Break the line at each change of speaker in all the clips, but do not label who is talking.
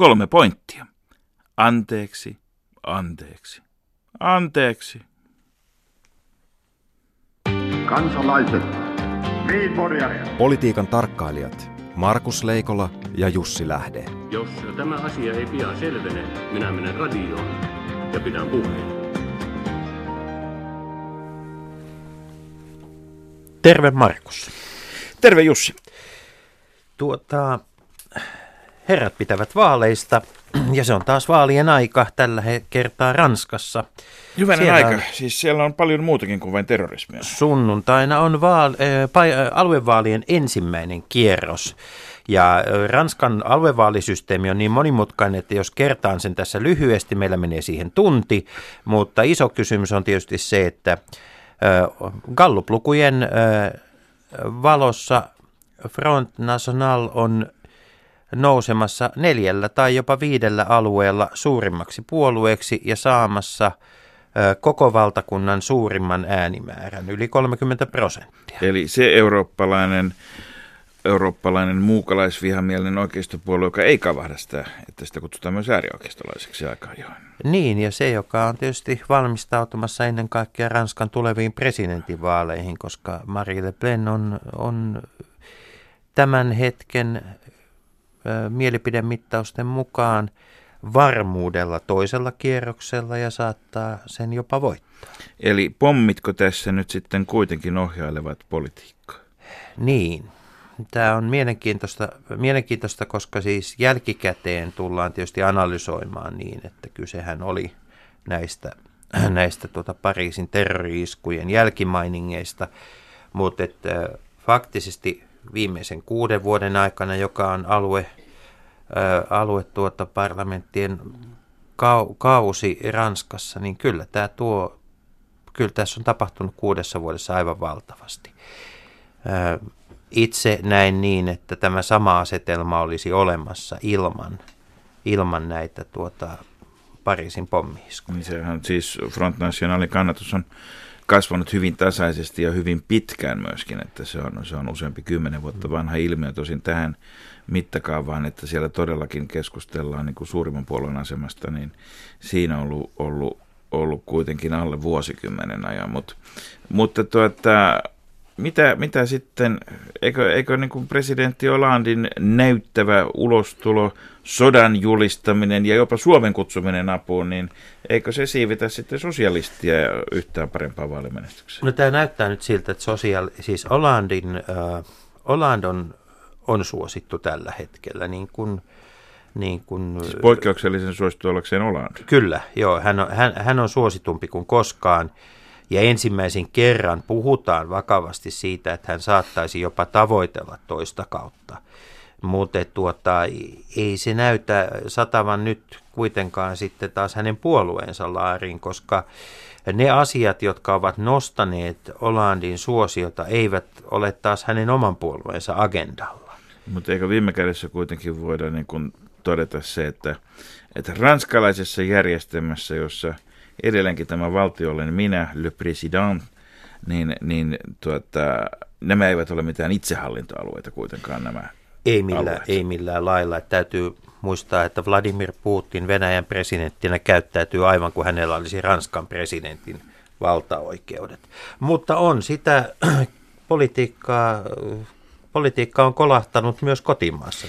kolme pointtia. Anteeksi, anteeksi, anteeksi.
Kansalaiset,
Politiikan tarkkailijat Markus Leikola ja Jussi Lähde.
Jos tämä asia ei pian selvene, minä menen radioon ja pidän puheen.
Terve Markus.
Terve Jussi.
Tuota, herrat pitävät vaaleista ja se on taas vaalien aika tällä kertaa Ranskassa.
Hyvänen
Siellä
aika.
on-
Siis siellä on paljon muutakin kuin vain terrorismia.
Sunnuntaina on vaal- äh, aluevaalien ensimmäinen kierros. Ja äh, Ranskan aluevaalisysteemi on niin monimutkainen, että jos kertaan sen tässä lyhyesti, meillä menee siihen tunti. Mutta iso kysymys on tietysti se, että äh, Gallup-lukujen äh, valossa Front National on nousemassa neljällä tai jopa viidellä alueella suurimmaksi puolueeksi ja saamassa koko valtakunnan suurimman äänimäärän, yli 30 prosenttia.
Eli se eurooppalainen, eurooppalainen muukalaisvihamielinen oikeistopuolue, joka ei kavahda sitä, että sitä kutsutaan myös äärioikeistolaiseksi aika ajoin.
Niin, ja se, joka on tietysti valmistautumassa ennen kaikkea Ranskan tuleviin presidentinvaaleihin, koska Marie Le Pen on, on tämän hetken mielipidemittausten mukaan varmuudella toisella kierroksella ja saattaa sen jopa voittaa.
Eli pommitko tässä nyt sitten kuitenkin ohjailevat politiikkaa?
Niin. Tämä on mielenkiintoista, mielenkiintoista, koska siis jälkikäteen tullaan tietysti analysoimaan niin, että kysehän oli näistä, näistä tuota Pariisin terrori-iskujen jälkimainingeista, mutta että faktisesti viimeisen kuuden vuoden aikana, joka on alue, alue tuota parlamenttien kau, kausi Ranskassa, niin kyllä tämä tuo, kyllä tässä on tapahtunut kuudessa vuodessa aivan valtavasti. Itse näin niin, että tämä sama asetelma olisi olemassa ilman, ilman näitä tuota, Pariisin pommiiskuja.
Niin sehän siis Front Nationalin kannatus on kasvanut hyvin tasaisesti ja hyvin pitkään myöskin, että se on, se on useampi kymmenen vuotta vanha ilmiö. Tosin tähän mittakaavaan, että siellä todellakin keskustellaan niin kuin suurimman puolueen asemasta, niin siinä on ollut, ollut, ollut kuitenkin alle vuosikymmenen ajan, Mut, mutta tuota, mitä, mitä sitten, eikö, eikö niin kuin presidentti Hollandin näyttävä ulostulo, sodan julistaminen ja jopa Suomen kutsuminen apuun, niin eikö se siivitä sitten sosialistia yhtään parempaa vaalimenestykseen?
No tämä näyttää nyt siltä, että sosiaali, siis Hollandin, äh, Holland on, on suosittu tällä hetkellä, niin kuin, niin kuin,
Siis poikkeuksellisen suosittu ollakseen Holland.
Kyllä, joo, hän on, hän, hän on suositumpi kuin koskaan. Ja ensimmäisen kerran puhutaan vakavasti siitä, että hän saattaisi jopa tavoitella toista kautta. Mutta tuota, ei se näytä satavan nyt kuitenkaan sitten taas hänen puolueensa laariin, koska ne asiat, jotka ovat nostaneet Hollandin suosiota, eivät ole taas hänen oman puolueensa agendalla.
Mutta eikö viime kädessä kuitenkin voida niin kuin todeta se, että, että ranskalaisessa järjestelmässä, jossa edelleenkin tämä valtiollinen minä, le président, niin, niin tuota, nämä eivät ole mitään itsehallintoalueita kuitenkaan nämä
Ei millään,
alueet.
ei millään lailla. Että täytyy muistaa, että Vladimir Putin Venäjän presidenttinä käyttäytyy aivan kuin hänellä olisi Ranskan presidentin valtaoikeudet. Mutta on sitä politiikkaa, politiikka on kolahtanut myös kotimaassa,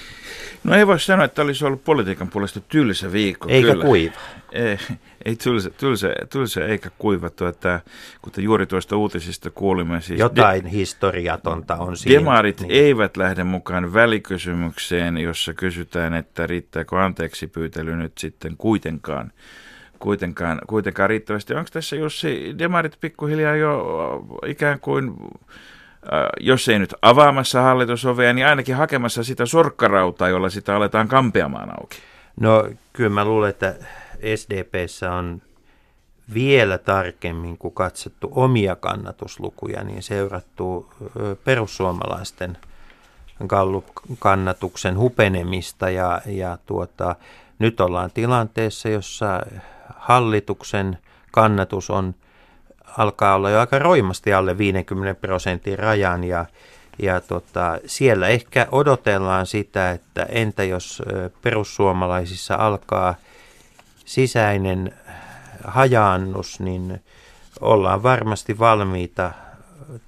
No ei voi sanoa, että olisi ollut politiikan puolesta tylsä viikko.
eikä
kyllä.
kuiva.
Ei, ei tylsä, tylsä, tylsä eikä kuiva, tuota, kuten juuri tuosta uutisista kuulimme. Siis
Jotain historiatonta on siinä.
Demarit
Niin.
eivät lähde mukaan välikysymykseen, jossa kysytään, että riittääkö anteeksi pyytely nyt sitten kuitenkaan, kuitenkaan, kuitenkaan riittävästi. Onko tässä Jussi Demarit pikkuhiljaa jo ikään kuin, jos ei nyt avaamassa hallitusovea, niin ainakin hakemassa sitä sorkkarautaa, jolla sitä aletaan kampeamaan auki?
No kyllä mä luulen, että SDPssä on vielä tarkemmin kuin katsottu omia kannatuslukuja, niin seurattu perussuomalaisten Gallup-kannatuksen hupenemista ja, ja tuota, nyt ollaan tilanteessa, jossa hallituksen kannatus on, alkaa olla jo aika roimasti alle 50 prosentin rajan ja Ja tota, siellä ehkä odotellaan sitä, että entä jos perussuomalaisissa alkaa sisäinen hajaannus, niin ollaan varmasti valmiita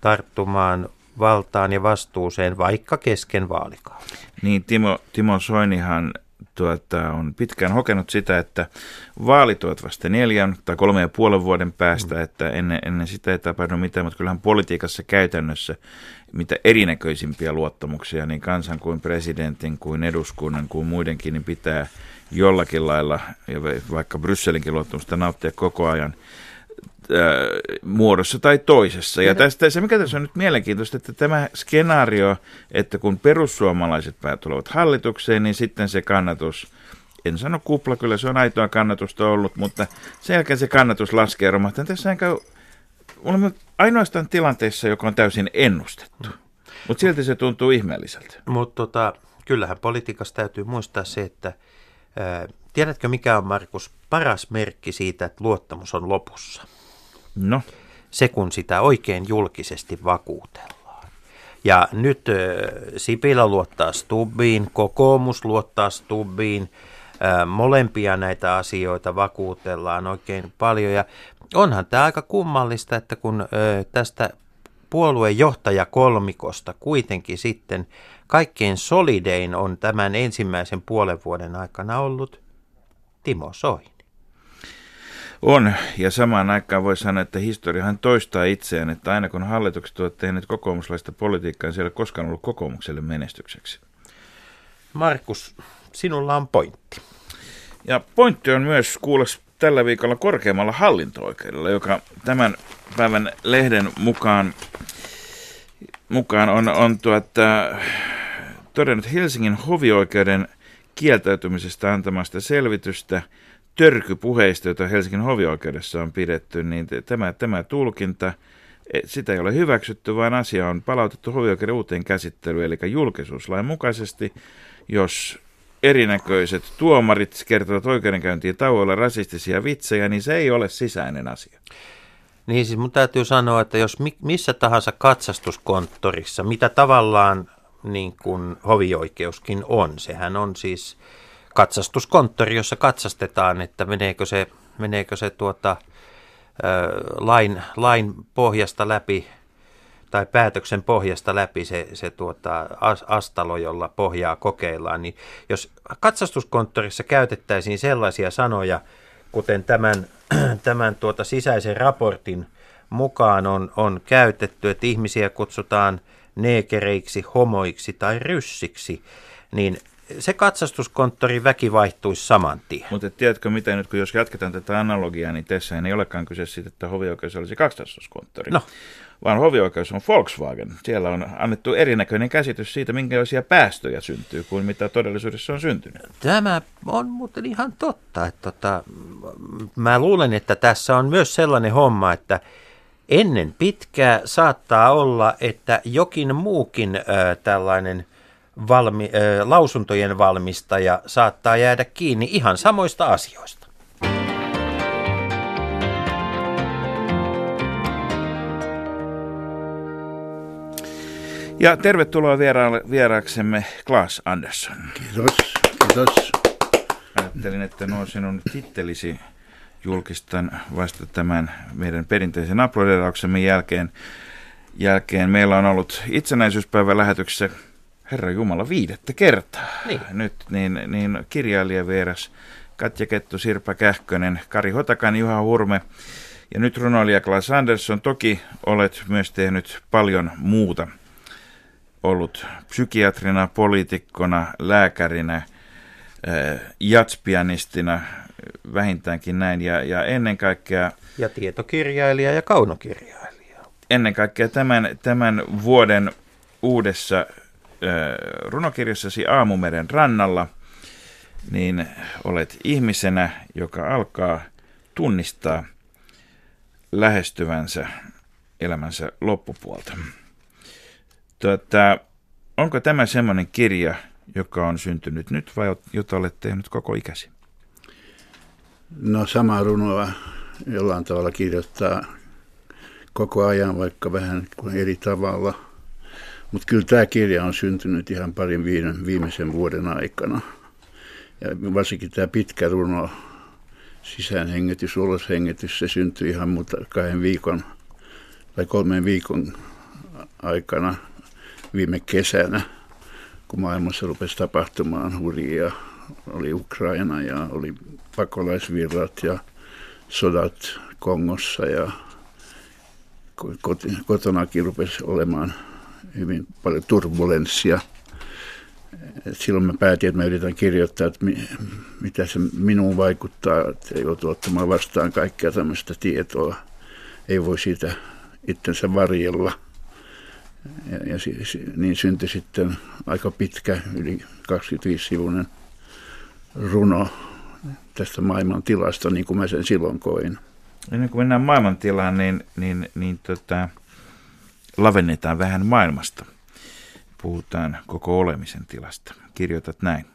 tarttumaan valtaan ja vastuuseen vaikka kesken vaalikauden.
Niin, Timo, Timo Soinihan tuota, on pitkään hokenut sitä, että vaalit ovat vasta neljän tai kolme ja puolen vuoden päästä, mm. että ennen, ennen sitä ei tapahdu mitään, mutta kyllähän politiikassa käytännössä mitä erinäköisimpiä luottamuksia niin kansan kuin presidentin kuin eduskunnan kuin muidenkin niin pitää jollakin lailla, ja vaikka Brysselinkin luottamusta nauttia koko ajan, muodossa tai toisessa. Ja tästä se, mikä tässä on nyt mielenkiintoista, että tämä skenaario, että kun perussuomalaiset tulevat hallitukseen, niin sitten se kannatus, en sano kupla, kyllä se on aitoa kannatusta ollut, mutta sen jälkeen se kannatus laskee romahtaa. Tässä käy, olemme ainoastaan tilanteessa, joka on täysin ennustettu. Mutta silti se tuntuu ihmeelliseltä.
Mutta tota, kyllähän politiikassa täytyy muistaa se, että ää, tiedätkö mikä on Markus paras merkki siitä, että luottamus on lopussa?
No.
Se, kun sitä oikein julkisesti vakuutellaan. Ja nyt Sipilä luottaa Stubbiin, kokoomus luottaa Stubbiin, molempia näitä asioita vakuutellaan oikein paljon. Ja onhan tämä aika kummallista, että kun tästä puoluejohtaja kolmikosta kuitenkin sitten kaikkein solidein on tämän ensimmäisen puolen vuoden aikana ollut Timo Soini.
On, ja samaan aikaan voi sanoa, että historiahan toistaa itseään, että aina kun hallitukset ovat tehneet kokoomuslaista politiikkaa, niin se ei ole koskaan ollut kokoomukselle menestykseksi.
Markus, sinulla on pointti.
Ja pointti on myös kuules tällä viikolla korkeammalla hallinto-oikeudella, joka tämän päivän lehden mukaan, mukaan on, on tuota, todennut Helsingin hovioikeuden kieltäytymisestä antamasta selvitystä – törkypuheista, joita Helsingin hovioikeudessa on pidetty, niin tämä, tämä tulkinta, e, sitä ei ole hyväksytty, vaan asia on palautettu hovioikeuden uuteen käsittelyyn, eli julkisuuslain mukaisesti, jos erinäköiset tuomarit kertovat oikeudenkäyntiin tauolla rasistisia vitsejä, niin se ei ole sisäinen asia.
Niin siis mun täytyy sanoa, että jos missä tahansa katsastuskonttorissa, mitä tavallaan niin kuin hovioikeuskin on, sehän on siis katsastuskonttori, jossa katsastetaan, että meneekö se, meneekö se tuota, lain, lain pohjasta läpi tai päätöksen pohjasta läpi se, se tuota, astalo, jolla pohjaa kokeillaan, niin jos katsastuskonttorissa käytettäisiin sellaisia sanoja, kuten tämän, tämän tuota sisäisen raportin mukaan on, on käytetty, että ihmisiä kutsutaan neekereiksi, homoiksi tai ryssiksi, niin se katsastuskonttori väki vaihtuisi saman tien.
Mutta tiedätkö mitä nyt, kun jos jatketaan tätä analogiaa, niin tässä ei olekaan kyse siitä, että hovioikeus olisi katsastuskonttori.
No.
Vaan hovioikeus on Volkswagen. Siellä on annettu erinäköinen käsitys siitä, minkälaisia päästöjä syntyy, kuin mitä todellisuudessa on syntynyt.
Tämä on muuten ihan totta. Että tota, mä luulen, että tässä on myös sellainen homma, että ennen pitkää saattaa olla, että jokin muukin äh, tällainen – valmi, äh, lausuntojen valmistaja saattaa jäädä kiinni ihan samoista asioista.
Ja tervetuloa viera- vieraaksemme Klaas Andersson.
Kiitos, kiitos.
Ajattelin, että nuo sinun tittelisi julkistan vasta tämän meidän perinteisen aplodeerauksemme jälkeen. jälkeen. Meillä on ollut itsenäisyyspäivän lähetyksessä Herra Jumala, viidettä kertaa.
Niin.
Nyt niin, niin kirjailija vieras Katja Kettu, Sirpa Kähkönen, Kari Hotakan, Juha Hurme ja nyt runoilija Klaas Andersson. Toki olet myös tehnyt paljon muuta. Ollut psykiatrina, poliitikkona, lääkärinä, äh, jatspianistina, vähintäänkin näin. Ja, ja ennen kaikkea...
Ja tietokirjailija ja kaunokirjailija.
Ennen kaikkea tämän, tämän vuoden uudessa runokirjassasi Aamumeren rannalla, niin olet ihmisenä, joka alkaa tunnistaa lähestyvänsä elämänsä loppupuolta. Tuota, onko tämä semmoinen kirja, joka on syntynyt nyt vai jota olet tehnyt koko ikäsi?
No sama runoa jollain tavalla kirjoittaa koko ajan, vaikka vähän eri tavalla – Mutta kyllä tämä kirja on syntynyt ihan parin viimeisen vuoden aikana. Ja varsinkin tämä pitkä runo, sisäänhengitys, uloshengitys, se syntyi ihan muuta kahden viikon tai kolmen viikon aikana viime kesänä, kun maailmassa rupesi tapahtumaan hurjia. Oli Ukraina ja oli pakolaisvirrat ja sodat Kongossa ja kotonakin rupesi olemaan hyvin paljon turbulenssia. Silloin mä päätin, että mä yritän kirjoittaa, että mitä se minuun vaikuttaa, että joutuu ottamaan vastaan kaikkea tämmöistä tietoa. Ei voi siitä itsensä varjella. Ja, ja niin syntyi sitten aika pitkä, yli 25-sivuinen runo tästä maailman tilasta, niin kuin mä sen silloin koin.
Ennen kuin mennään maailmantilaan, niin, niin, niin tota, lavennetaan vähän maailmasta. Puhutaan koko olemisen tilasta. Kirjoitat näin.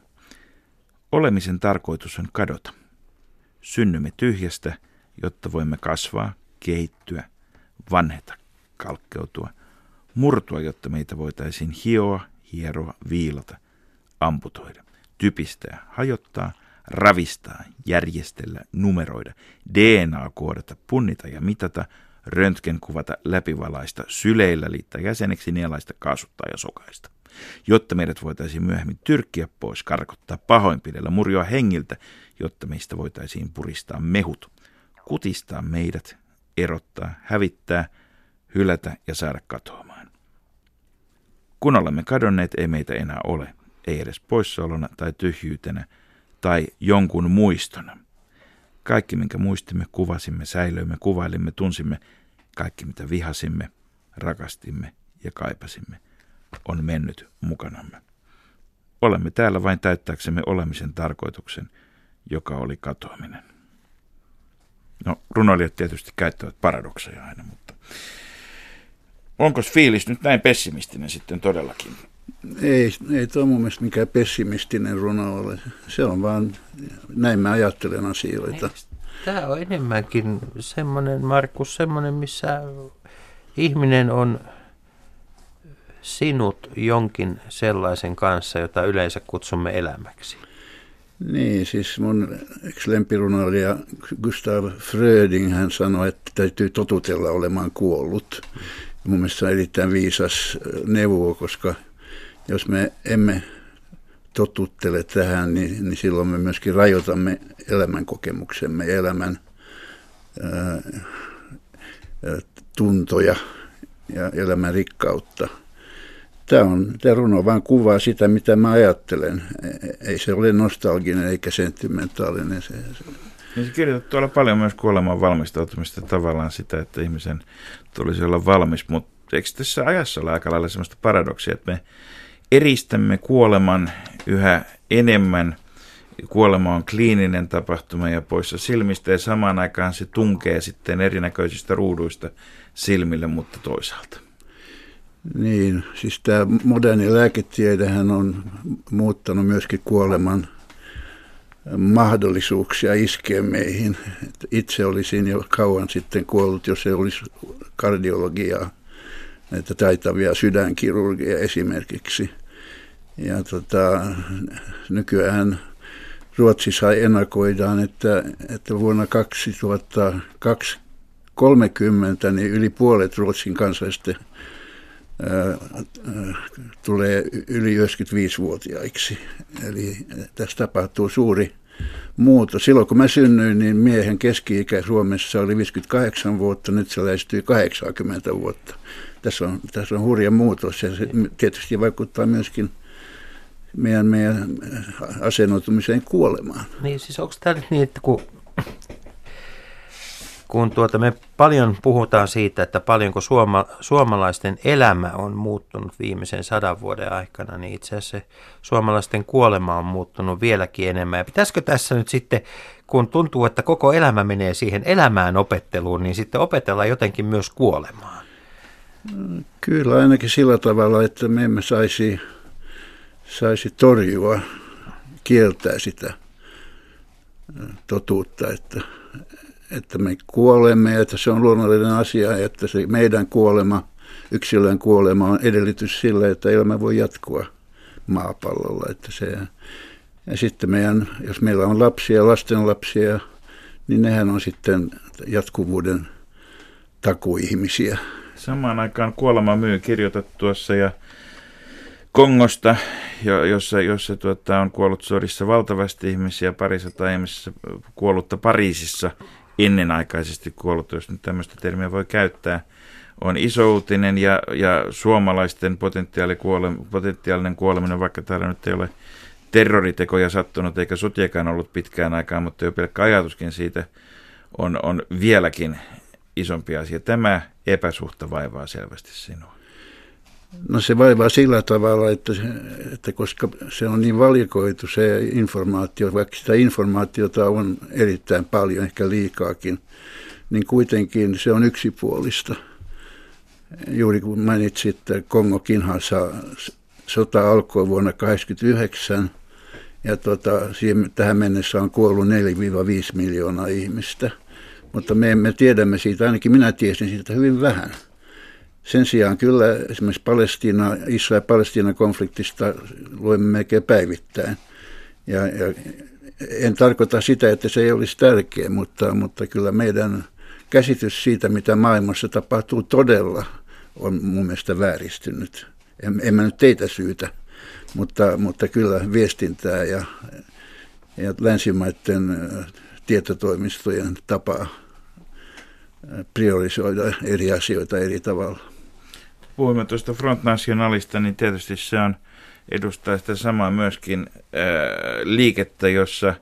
Olemisen tarkoitus on kadota. Synnymme tyhjästä, jotta voimme kasvaa, kehittyä, vanheta, kalkkeutua, murtua, jotta meitä voitaisiin hioa, hieroa, viilata, amputoida, typistää, hajottaa, ravistaa, järjestellä, numeroida, DNA-koodata, punnita ja mitata, röntgenkuvata, läpivalaista, syleillä liittää jäseneksi, nielaista, kaasuttaa ja sokaista. Jotta meidät voitaisiin myöhemmin tyrkkiä pois, karkottaa pahoinpidellä, murjoa hengiltä, jotta meistä voitaisiin puristaa mehut, kutistaa meidät, erottaa, hävittää, hylätä ja saada katoamaan. Kun olemme kadonneet, ei meitä enää ole, ei edes poissaolona tai tyhjyytenä tai jonkun muistona. Kaikki, minkä muistimme, kuvasimme, säilöimme, kuvailimme, tunsimme, kaikki mitä vihasimme, rakastimme ja kaipasimme, on mennyt mukanamme. Olemme täällä vain täyttääksemme olemisen tarkoituksen, joka oli katoaminen. No, runoilijat tietysti käyttävät paradokseja aina, mutta onko fiilis nyt näin pessimistinen sitten todellakin?
Ei, ei tuo mun mielestä mikään pessimistinen runo ole. Se on vaan, näin mä ajattelen asioita.
Tämä on enemmänkin semmoinen, Markus, semmoinen, missä ihminen on sinut jonkin sellaisen kanssa, jota yleensä kutsumme elämäksi.
Niin, siis mun lempirunoilija Gustav Fröding, hän sanoi, että täytyy totutella olemaan kuollut. Mun mielestä se on erittäin viisas neuvo, koska jos me emme totuttele tähän, niin, niin silloin me myöskin rajoitamme elämän kokemuksemme ja elämän ää, tuntoja ja elämän rikkautta. Tämä, on, tämä runo vain kuvaa sitä, mitä mä ajattelen. Ei se ole nostalginen eikä sentimentaalinen. Se, se.
Niin se kirjoitat tuolla paljon myös kuolemaan valmistautumista tavallaan sitä, että ihmisen tulisi olla valmis, mutta eikö tässä ajassa ole aika lailla sellaista paradoksia, että me eristämme kuoleman yhä enemmän. Kuolema on kliininen tapahtuma ja poissa silmistä ja samaan aikaan se tunkee sitten erinäköisistä ruuduista silmille, mutta toisaalta.
Niin, siis tämä moderni lääketiedehän on muuttanut myöskin kuoleman mahdollisuuksia iskeä meihin. Itse olisin jo kauan sitten kuollut, jos ei olisi kardiologiaa, näitä taitavia sydänkirurgia esimerkiksi. Ja tota, nykyään Ruotsissa ennakoidaan, että, että vuonna 2030 niin yli puolet Ruotsin kansalaisista tulee yli 95-vuotiaiksi. Eli tässä tapahtuu suuri muutos. Silloin kun mä synnyin, niin miehen keski-ikä Suomessa oli 58 vuotta, nyt se lähestyy 80 vuotta. Tässä on, tässä on hurja muutos ja se tietysti vaikuttaa myöskin meidän, meidän asennoitumiseen kuolemaan.
Niin siis onko tämä niin, että kun, kun tuota, me paljon puhutaan siitä, että paljonko suoma, suomalaisten elämä on muuttunut viimeisen sadan vuoden aikana, niin itse asiassa suomalaisten kuolema on muuttunut vieläkin enemmän. Ja pitäisikö tässä nyt sitten, kun tuntuu, että koko elämä menee siihen elämään opetteluun, niin sitten opetella jotenkin myös kuolemaan?
Kyllä ainakin sillä tavalla, että me emme saisi saisi torjua, kieltää sitä totuutta, että, että me kuolemme ja että se on luonnollinen asia, että se meidän kuolema yksilön kuolema on edellytys sille, että elämä voi jatkua maapallolla. Että se, ja sitten meidän, jos meillä on lapsia, lastenlapsia, niin nehän on sitten jatkuvuuden takuihmisiä.
Samaan aikaan Kuolema myy kirjoitat tuossa ja Kongosta, jossa, jossa tuota, on kuollut sodissa valtavasti ihmisiä, parisataa ihmisiä kuollutta Pariisissa ennenaikaisesti kuollut, jos nyt tämmöistä termiä voi käyttää, on iso uutinen ja, ja suomalaisten potentiaali kuole, potentiaalinen kuoleminen, vaikka täällä nyt ei ole terroritekoja sattunut eikä sotiakaan ollut pitkään aikaan, mutta jo pelkkä ajatuskin siitä on, on vieläkin isompi asia. Tämä epäsuhta vaivaa selvästi sinua.
No se vaivaa sillä tavalla, että, että koska se on niin valikoitu se informaatio, vaikka sitä informaatiota on erittäin paljon, ehkä liikaakin, niin kuitenkin se on yksipuolista. Juuri kun mainitsit, että Kongo Kinhasa sota alkoi vuonna 1989 ja tota, siihen, tähän mennessä on kuollut 4-5 miljoonaa ihmistä. Mutta me emme tiedämme siitä, ainakin minä tiesin siitä hyvin vähän – sen sijaan kyllä esimerkiksi Palestiina, Israel-Palestiina konfliktista luemme melkein päivittäin. Ja, ja en tarkoita sitä, että se ei olisi tärkeä, mutta, mutta kyllä meidän käsitys siitä, mitä maailmassa tapahtuu todella, on mun mielestä vääristynyt. En, en mä nyt teitä syytä, mutta, mutta kyllä viestintää ja, ja länsimaiden tietotoimistojen tapaa priorisoida eri asioita eri tavalla
puhuimme tuosta Front Nationalista, niin tietysti se on edustaa sitä samaa myöskin ää, liikettä, jossa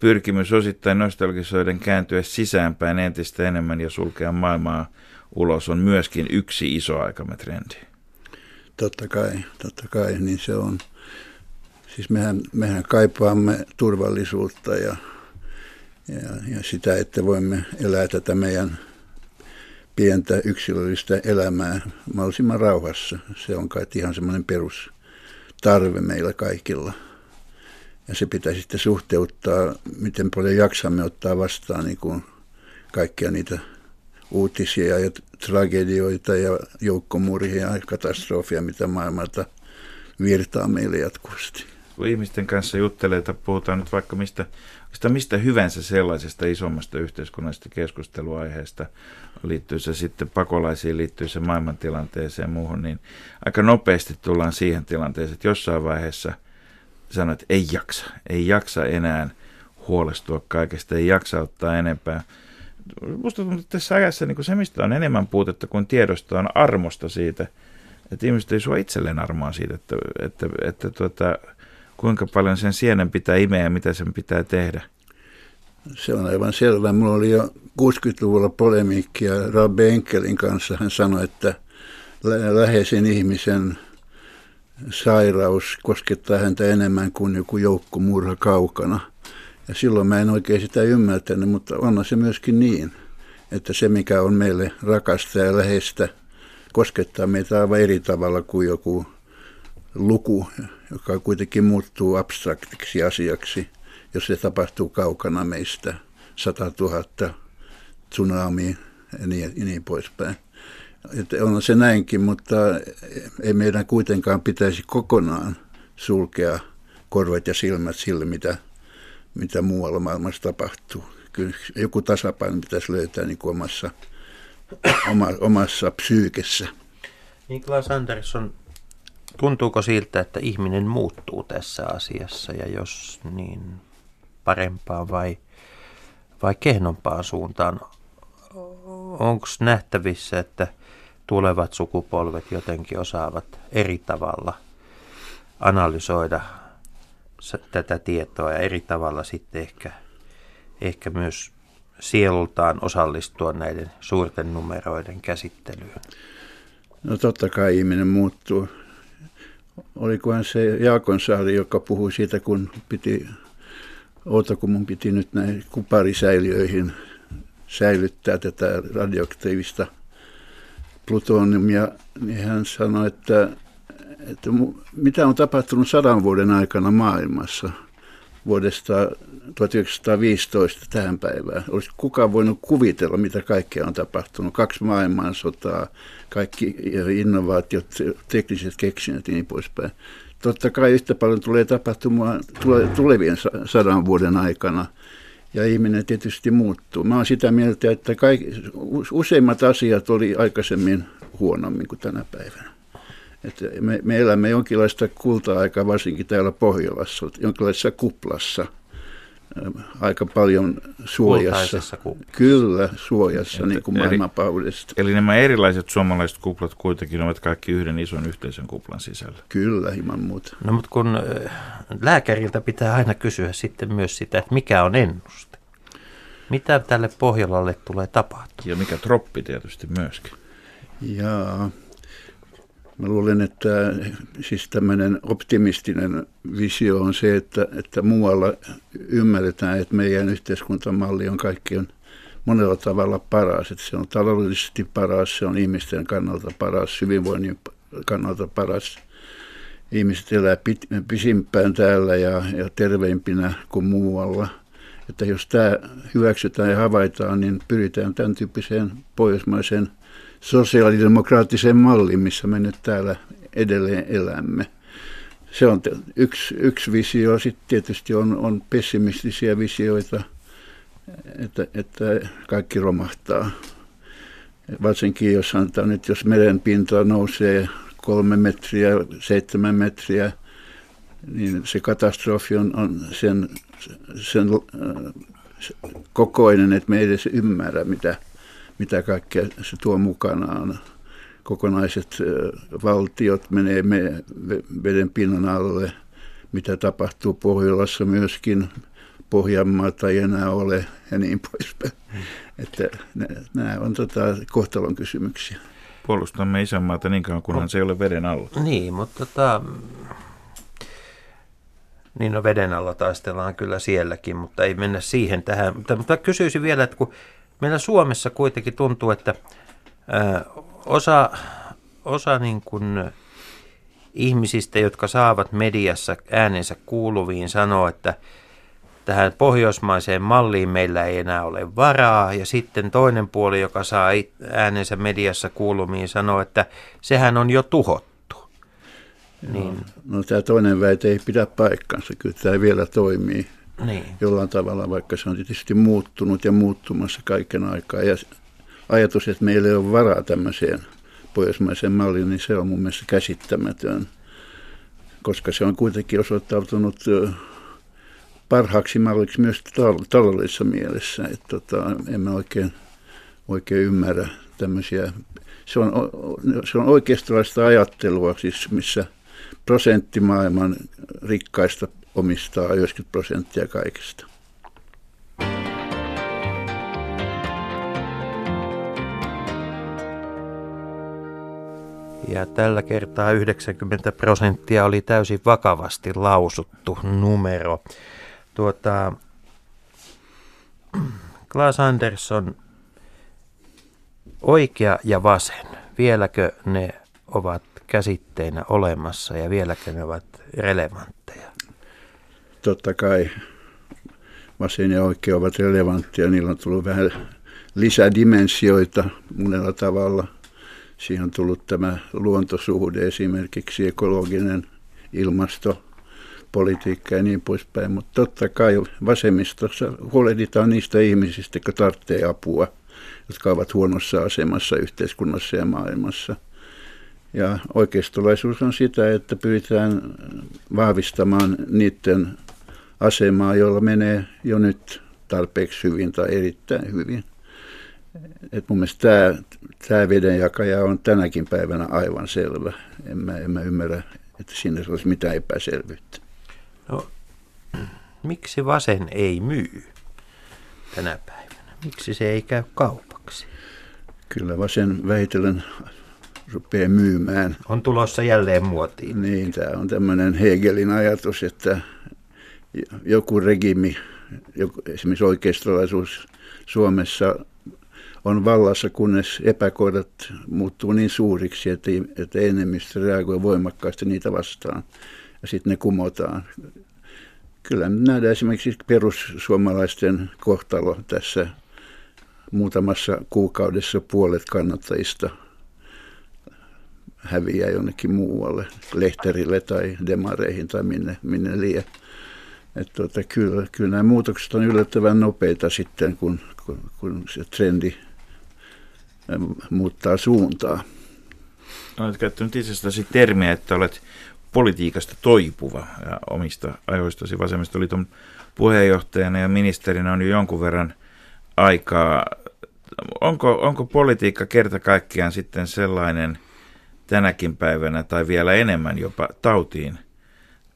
pyrkimys osittain nostalgisoiden kääntyä sisäänpäin entistä enemmän ja sulkea maailmaa ulos on myöskin yksi iso aikamme trendi.
Totta kai, totta kai, niin se on. Siis mehän, mehän kaipaamme turvallisuutta ja, ja, ja sitä, että voimme elää tätä meidän pientä yksilöllistä elämää mahdollisimman rauhassa. Se on kai ihan semmoinen perustarve meillä kaikilla. Ja se pitää sitten suhteuttaa, miten paljon jaksamme ottaa vastaan niin kuin kaikkia niitä uutisia ja tragedioita ja joukkomurhia ja katastrofia, mitä maailmalta virtaa meille jatkuvasti.
Kun ihmisten kanssa juttelee, että puhutaan nyt vaikka mistä mistä hyvänsä sellaisesta isommasta yhteiskunnallisesta keskusteluaiheesta, liittyy se sitten pakolaisiin, liittyy se maailmantilanteeseen ja muuhun, niin aika nopeasti tullaan siihen tilanteeseen, että jossain vaiheessa sanoit, että ei jaksa, ei jaksa enää huolestua kaikesta, ei jaksa ottaa enempää. Minusta tuntuu, että tässä ajassa niin se, mistä on enemmän puutetta kuin tiedosta, on armosta siitä, että ihmiset ei sua itselleen armoa siitä, että, että, että, että tuota, kuinka paljon sen sienen pitää imeä ja mitä sen pitää tehdä?
Se on aivan selvä. Mulla oli jo 60-luvulla polemiikkia Rabbe Enkelin kanssa. Hän sanoi, että läheisen ihmisen sairaus koskettaa häntä enemmän kuin joku joukkomurha kaukana. Ja silloin mä en oikein sitä ymmärtänyt, mutta on se myöskin niin, että se mikä on meille rakasta ja läheistä koskettaa meitä aivan eri tavalla kuin joku luku, joka kuitenkin muuttuu abstraktiksi asiaksi, jos se tapahtuu kaukana meistä, 100 000 tsunami ja niin, ja niin poispäin. Että on se näinkin, mutta ei meidän kuitenkaan pitäisi kokonaan sulkea korvat ja silmät sille, mitä, mitä muualla maailmassa tapahtuu. Kyllä joku tasapaino pitäisi löytää niin kuin omassa, oma, omassa psyykessä.
Niklas Andersson, Tuntuuko siltä, että ihminen muuttuu tässä asiassa ja jos niin parempaan vai, vai kehnompaan suuntaan? Onko nähtävissä, että tulevat sukupolvet jotenkin osaavat eri tavalla analysoida tätä tietoa ja eri tavalla sitten ehkä, ehkä myös sielultaan osallistua näiden suurten numeroiden käsittelyyn?
No totta kai ihminen muuttuu olikohan se Jaakonsaari, joka puhui siitä, kun piti, oota kun mun piti nyt näihin kuparisäiliöihin säilyttää tätä radioaktiivista plutoniumia, niin hän sanoi, että, että mitä on tapahtunut sadan vuoden aikana maailmassa. vuodesta 1915 tähän päivään. Olisi kukaan voinut kuvitella, mitä kaikkea on tapahtunut. Kaksi maailmansotaa, kaikki innovaatiot, tekniset keksinnöt ja niin poispäin. Totta kai yhtä paljon tulee tapahtumaan tulevien sadan vuoden aikana – ja ihminen tietysti muuttuu. Mä oon sitä mieltä, että kaikki, useimmat asiat oli aikaisemmin huonommin kuin tänä päivänä. Että me, me elämme jonkinlaista kulta-aikaa, varsinkin täällä Pohjolassa, jonkinlaisessa kuplassa – aika paljon suojassa. Kyllä, suojassa, niin kuin maailmanpaudesta.
Eli nämä erilaiset suomalaiset kuplat kuitenkin ovat kaikki yhden ison yhteisön kuplan sisällä.
Kyllä, ilman muuta.
No mutta kun lääkäriltä pitää aina kysyä sitten myös sitä, että mikä on ennuste? Mitä tälle Pohjolalle tulee tapahtumaan?
Ja mikä troppi tietysti myöskin.
Jaa, Mä luulen, että siis tämmöinen optimistinen visio on se, että, että muualla ymmärretään, että meidän yhteiskuntamalli on kaikkien monella tavalla paras. Että se on taloudellisesti paras, se on ihmisten kannalta paras, hyvinvoinnin kannalta paras. Ihmiset elää pisimpään täällä ja, ja terveimpinä kuin muualla. Että jos tämä hyväksytään ja havaitaan, niin pyritään tämän tyyppiseen pohjoismaiseen – sosiaalidemokraattisen mallin, missä me nyt täällä edelleen elämme. Se on yksi, yksi visio. Sitten tietysti on, on pessimistisiä visioita, että, että kaikki romahtaa. Varsinkin jos sanotaan nyt, jos meren pinta nousee kolme metriä, seitsemän metriä, niin se katastrofi on, on sen, sen kokoinen, että me ei edes ymmärrä, mitä – mitä kaikkea se tuo mukanaan. Kokonaiset valtiot menee veden pinnan alle, mitä tapahtuu Pohjolassa myöskin. Pohjanmaata ei enää ole ja niin poispäin. Että nämä on tota kohtalon kysymyksiä.
Puolustamme isänmaata niin kauan, kunhan se ei ole veden alla.
Niin, mutta tota, niin no veden alla taistellaan kyllä sielläkin, mutta ei mennä siihen tähän. Mutta, mutta kysyisin vielä, että kun meillä Suomessa kuitenkin tuntuu, että osa, osa niin kuin ihmisistä, jotka saavat mediassa äänensä kuuluviin, sanoo, että tähän pohjoismaiseen malliin meillä ei enää ole varaa. Ja sitten toinen puoli, joka saa äänensä mediassa kuuluviin, sanoo, että sehän on jo tuhottu.
Niin. No tämä toinen väite ei pidä paikkansa, kyllä tämä vielä toimii niin. jollain tavalla, vaikka se on tietysti muuttunut ja muuttumassa kaiken aikaa. Ja ajatus, että meillä ei ole varaa tämmöiseen pohjoismaiseen malliin, niin se on mun mielestä käsittämätön, koska se on kuitenkin osoittautunut parhaaksi malliksi myös taloudellisessa mielessä. Että tota, emme oikein, oikein ymmärrä tämmöisiä. Se on, se on oikeistolaista ajattelua, siis missä prosentti maailman rikkaista omistaa 90 prosenttia kaikesta.
Ja tällä kertaa 90 prosenttia oli täysin vakavasti lausuttu numero. Tuota, Klaas Andersson, oikea ja vasen, vieläkö ne ovat käsitteinä olemassa ja vieläkö ne ovat relevantteja?
Totta kai vasen ja oikea ovat relevantteja. Niillä on tullut vähän lisädimensioita monella tavalla. Siihen on tullut tämä luontosuhde esimerkiksi, ekologinen ilmasto, politiikka ja niin poispäin. Mutta totta kai vasemmistossa huolehditaan niistä ihmisistä, jotka tarvitsee apua, jotka ovat huonossa asemassa yhteiskunnassa ja maailmassa. Ja oikeistolaisuus on sitä, että pyritään vahvistamaan niiden asemaa, jolla menee jo nyt tarpeeksi hyvin tai erittäin hyvin. Et mun mielestä tämä, tämä vedenjakaja on tänäkin päivänä aivan selvä. En mä, en mä ymmärrä, että siinä olisi mitään epäselvyyttä.
No, miksi vasen ei myy tänä päivänä? Miksi se ei käy kaupaksi?
Kyllä vasen vähitellen rupeaa myymään.
On tulossa jälleen muotiin.
Niin, tämä on tämmöinen Hegelin ajatus, että joku regimi, joku, esimerkiksi oikeistolaisuus Suomessa on vallassa, kunnes epäkohdat muuttuu niin suuriksi, että, että enemmistö reagoi voimakkaasti niitä vastaan ja sitten ne kumotaan. kyllä nähdään esimerkiksi perussuomalaisten kohtalo tässä muutamassa kuukaudessa puolet kannattajista häviää jonnekin muualle, lehterille tai demareihin tai minne, minne liian. Että tuota, kyllä, kyllä nämä muutokset on yllättävän nopeita sitten, kun, kun, kun se trendi muuttaa suuntaa.
Olet käyttänyt itsestäsi termiä, että olet politiikasta toipuva ja omista ajoistasi vasemmistoliiton puheenjohtajana ja ministerinä on jo jonkun verran aikaa. Onko, onko politiikka kerta kaikkiaan sitten sellainen tänäkin päivänä tai vielä enemmän jopa tautiin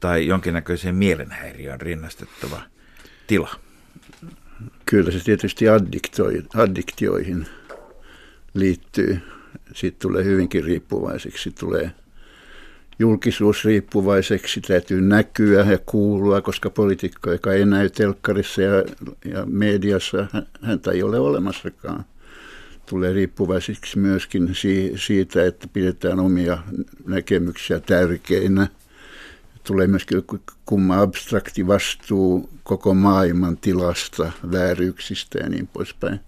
tai jonkinnäköiseen mielenhäiriöön rinnastettava tila?
Kyllä se tietysti addiktioihin liittyy. Siitä tulee hyvinkin riippuvaiseksi. tulee julkisuusriippuvaiseksi, täytyy näkyä ja kuulua, koska poliitikko, joka ei näy telkkarissa ja, ja mediassa, häntä ei ole olemassakaan. Tulee riippuvaiseksi myöskin siitä, että pidetään omia näkemyksiä tärkeinä. Tulee myöskin kumma abstrakti vastuu koko maailman tilasta, vääryyksistä ja niin poispäin.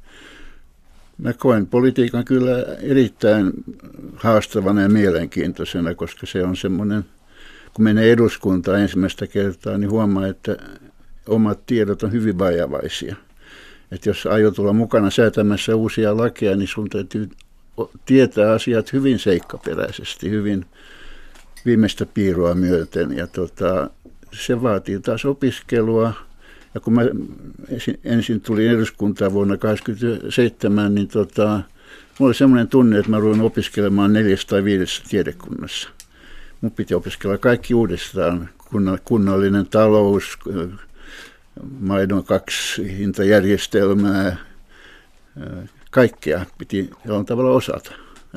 Mä koen politiikan kyllä erittäin haastavana ja mielenkiintoisena, koska se on semmoinen, kun menee eduskuntaan ensimmäistä kertaa, niin huomaa, että omat tiedot on hyvin vajavaisia. Että jos aiot tulla mukana säätämässä uusia lakeja, niin sun täytyy tietää asiat hyvin seikkaperäisesti, hyvin viimeistä piirua myöten. Ja tota, se vaatii taas opiskelua, ja kun mä ensin tulin eduskuntaan vuonna 1987, niin tota, mulla oli semmoinen tunne, että mä ruin opiskelemaan neljäs tai viidessä tiedekunnassa. Mun piti opiskella kaikki uudestaan, kunnallinen talous, maidon kaksi hintajärjestelmää, kaikkea piti jollain tavalla osata.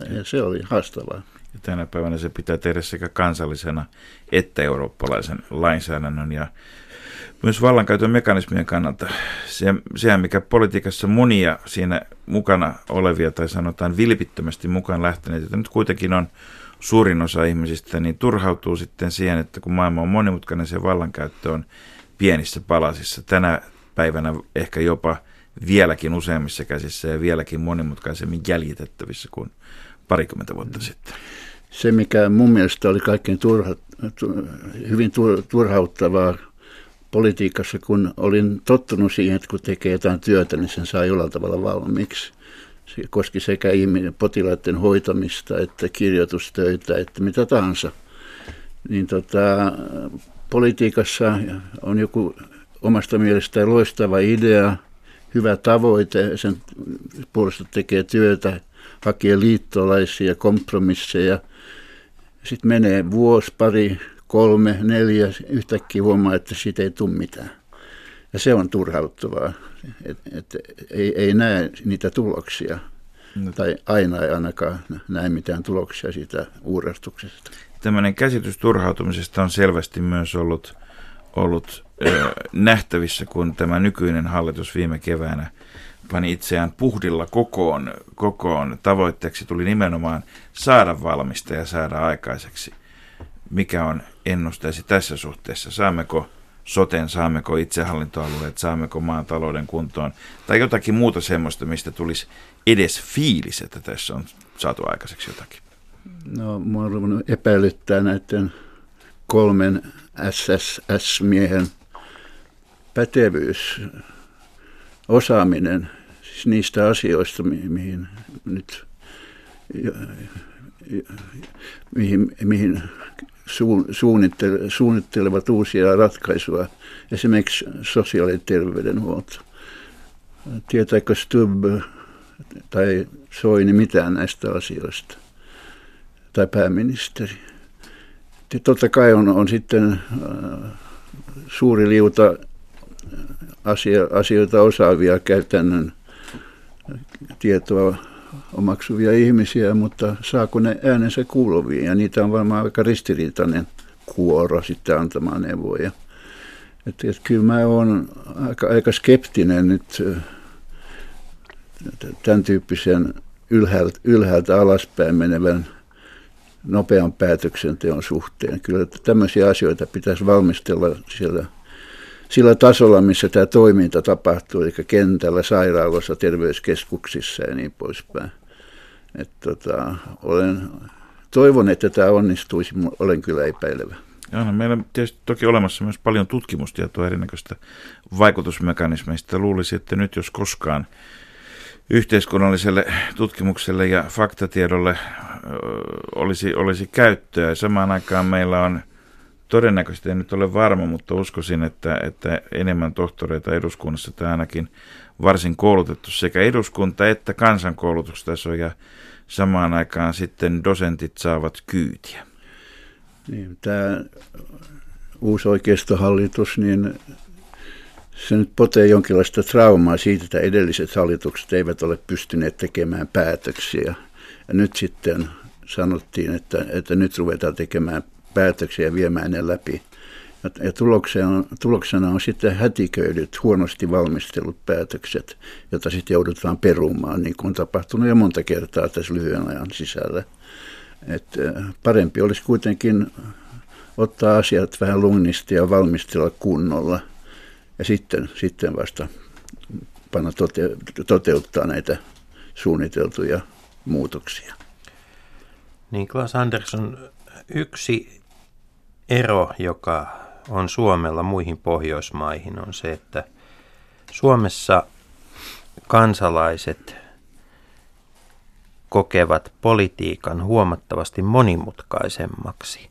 Ja se oli haastavaa.
Ja tänä päivänä se pitää tehdä sekä kansallisena että eurooppalaisen lainsäädännön ja myös vallankäytön mekanismien kannalta. Se, sehän, mikä politiikassa monia siinä mukana olevia tai sanotaan vilpittömästi mukaan lähteneet, että nyt kuitenkin on suurin osa ihmisistä, niin turhautuu sitten siihen, että kun maailma on monimutkainen, se vallankäyttö on pienissä palasissa. Tänä päivänä ehkä jopa vieläkin useimmissa käsissä ja vieläkin monimutkaisemmin jäljitettävissä kuin parikymmentä vuotta sitten.
Se, mikä mun mielestä oli kaikkein turha, hyvin turhauttavaa politiikassa, kun olin tottunut siihen, että kun tekee jotain työtä, niin sen saa jollain tavalla valmiiksi. Se koski sekä ihminen, potilaiden hoitamista, että kirjoitustöitä, että mitä tahansa. Niin tota, politiikassa on joku omasta mielestään loistava idea, hyvä tavoite, sen puolesta tekee työtä, hakee liittolaisia, kompromisseja. Sitten menee vuosi, pari, kolme, neljä, yhtäkkiä huomaa, että siitä ei tule mitään. Ja se on turhauttavaa, että et, ei, ei näe niitä tuloksia. No. Tai aina ei ainakaan näe mitään tuloksia siitä uurastuksesta.
Tämmöinen käsitys turhautumisesta on selvästi myös ollut, ollut ö, nähtävissä, kun tämä nykyinen hallitus viime keväänä pani itseään puhdilla kokoon, kokoon. Tavoitteeksi tuli nimenomaan saada valmista ja saada aikaiseksi mikä on ennusteesi tässä suhteessa? Saammeko soten, saammeko itsehallintoalueet, saammeko maan talouden kuntoon tai jotakin muuta semmoista, mistä tulisi edes fiilis, että tässä on saatu aikaiseksi jotakin?
No, mua on epäilyttää näiden kolmen SSS-miehen pätevyys, osaaminen niistä asioista, mihin nyt mihin, mihin suunnittelevat uusia ratkaisuja, esimerkiksi sosiaali- ja terveydenhuolto. Tietääkö Stubb tai Soini mitään näistä asioista? Tai pääministeri? Totta kai on, on sitten äh, suuri liuta asia, asioita osaavia käytännön tietoa omaksuvia ihmisiä, mutta saako ne äänensä kuuluviin? Ja niitä on varmaan aika ristiriitainen kuoro sitten antamaan neuvoja. Että, että kyllä mä oon aika, aika skeptinen nyt tämän tyyppisen ylhäältä, ylhäältä alaspäin menevän nopean päätöksenteon suhteen. Kyllä tämmöisiä asioita pitäisi valmistella siellä sillä tasolla, missä tämä toiminta tapahtuu, eli kentällä, sairaaloissa, terveyskeskuksissa ja niin poispäin. Et tota, olen, toivon, että tämä onnistuisi, olen kyllä epäilevä.
Joo, no meillä on tietysti toki olemassa myös paljon tutkimustietoa erinäköistä vaikutusmekanismeista. Luulisi, että nyt jos koskaan yhteiskunnalliselle tutkimukselle ja faktatiedolle olisi, olisi käyttöä. Samaan aikaan meillä on todennäköisesti, en nyt ole varma, mutta uskoisin, että, että enemmän tohtoreita eduskunnassa tai ainakin varsin koulutettu sekä eduskunta että kansankoulutustaso ja samaan aikaan sitten dosentit saavat kyytiä.
Niin, tämä uusi oikeistohallitus, niin se nyt potee jonkinlaista traumaa siitä, että edelliset hallitukset eivät ole pystyneet tekemään päätöksiä. Ja nyt sitten sanottiin, että, että nyt ruvetaan tekemään päätöksiä viemään ne läpi. Ja tuloksena, tuloksena on sitten hätiköidyt, huonosti valmistelut päätökset, joita sitten joudutaan perumaan, niin kuin on tapahtunut jo monta kertaa tässä lyhyen ajan sisällä. Et parempi olisi kuitenkin ottaa asiat vähän lungnisti ja valmistella kunnolla ja sitten, sitten vasta panna tote, toteuttaa näitä suunniteltuja muutoksia.
Niin Klaas Andersson, yksi ero, joka on Suomella muihin Pohjoismaihin, on se, että Suomessa kansalaiset kokevat politiikan huomattavasti monimutkaisemmaksi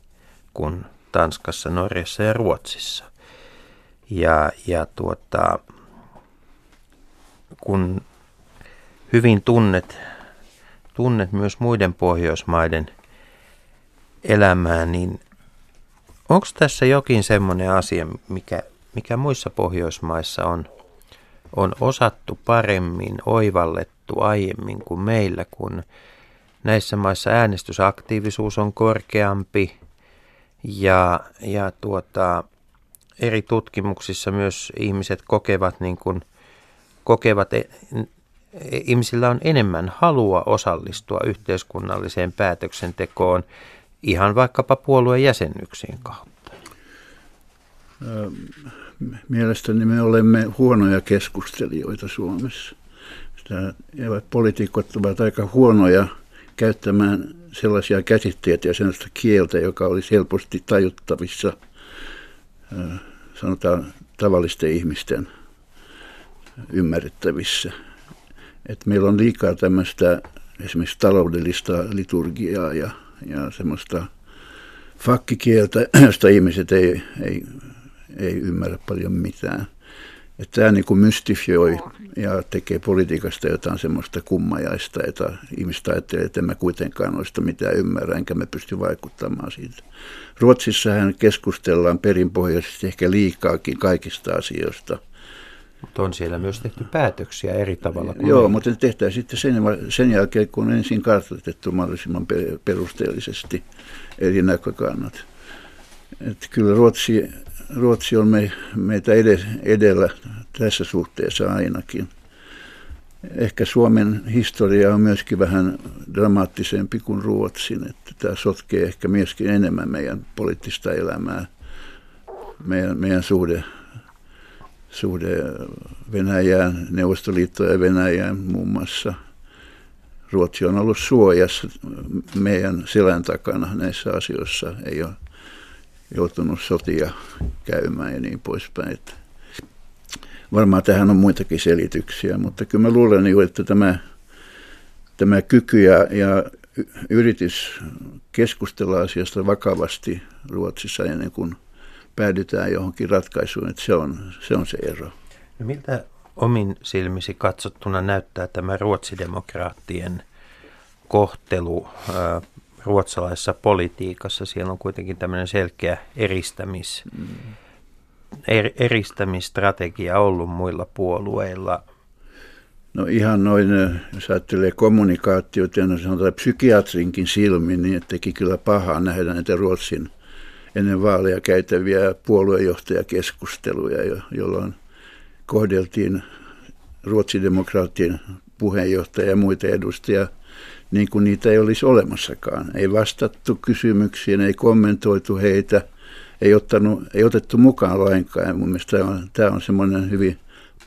kuin Tanskassa, Norjassa ja Ruotsissa. Ja, ja tuota, kun hyvin tunnet, tunnet myös muiden Pohjoismaiden elämää, niin onko tässä jokin semmoinen asia, mikä, mikä muissa Pohjoismaissa on, on osattu paremmin, oivallettu aiemmin kuin meillä, kun näissä maissa äänestysaktiivisuus on korkeampi ja, ja tuota, eri tutkimuksissa myös ihmiset kokevat, niin kuin, kokevat e, ihmisillä on enemmän halua osallistua yhteiskunnalliseen päätöksentekoon ihan vaikkapa puolueen jäsennyksien kautta?
Mielestäni me olemme huonoja keskustelijoita Suomessa. Poliitikot ovat aika huonoja käyttämään sellaisia käsitteitä ja sellaista kieltä, joka olisi helposti tajuttavissa, sanotaan tavallisten ihmisten ymmärrettävissä. Et meillä on liikaa tämmöistä esimerkiksi taloudellista liturgiaa ja ja semmoista fakkikieltä, josta ihmiset ei, ei, ei ymmärrä paljon mitään. Että tämä niin kuin mystifioi ja tekee politiikasta jotain semmoista kummajaista, että ihmiset ajattelee, että en mä kuitenkaan noista mitään ymmärrä, enkä mä pysty vaikuttamaan siitä. Ruotsissahan keskustellaan perinpohjaisesti ehkä liikaakin kaikista asioista –
mutta on siellä myös tehty päätöksiä eri tavalla
kuin Joo, meillä. mutta tehdään sitten sen, sen jälkeen, kun on ensin kartoitettu mahdollisimman perusteellisesti eri näkökannat. Et kyllä Ruotsi, Ruotsi on me, meitä edellä tässä suhteessa ainakin. Ehkä Suomen historia on myöskin vähän dramaattisempi kuin Ruotsin, että tämä sotkee ehkä myöskin enemmän meidän poliittista elämää, meidän, meidän suhde suhde Venäjään, Neuvostoliittoon ja Venäjään muun muassa. Ruotsi on ollut suojassa meidän selän takana näissä asioissa, ei ole joutunut sotia käymään ja niin poispäin. Että varmaan tähän on muitakin selityksiä, mutta kyllä mä luulen, niin että tämä, tämä kyky ja, ja yritys keskustella asiasta vakavasti Ruotsissa ennen kuin – päädytään johonkin ratkaisuun, että se on se, on se ero.
No miltä omin silmisi katsottuna näyttää tämä ruotsidemokraattien kohtelu ruotsalaisessa politiikassa? Siellä on kuitenkin tämmöinen selkeä eristämis, mm. er, eristämistrategia ollut muilla puolueilla.
No ihan noin, jos ajattelee kommunikaatiota ja no sanotaan psykiatrinkin silmin, niin teki kyllä pahaa nähdä näitä Ruotsin – ennen vaaleja käytäviä puoluejohtajakeskusteluja, jolloin kohdeltiin ruotsidemokraattien puheenjohtaja ja muita edustajia niin kuin niitä ei olisi olemassakaan. Ei vastattu kysymyksiin, ei kommentoitu heitä, ei, ottanut, ei otettu mukaan lainkaan. Mun mielestä tämä on, tämä on semmoinen hyvin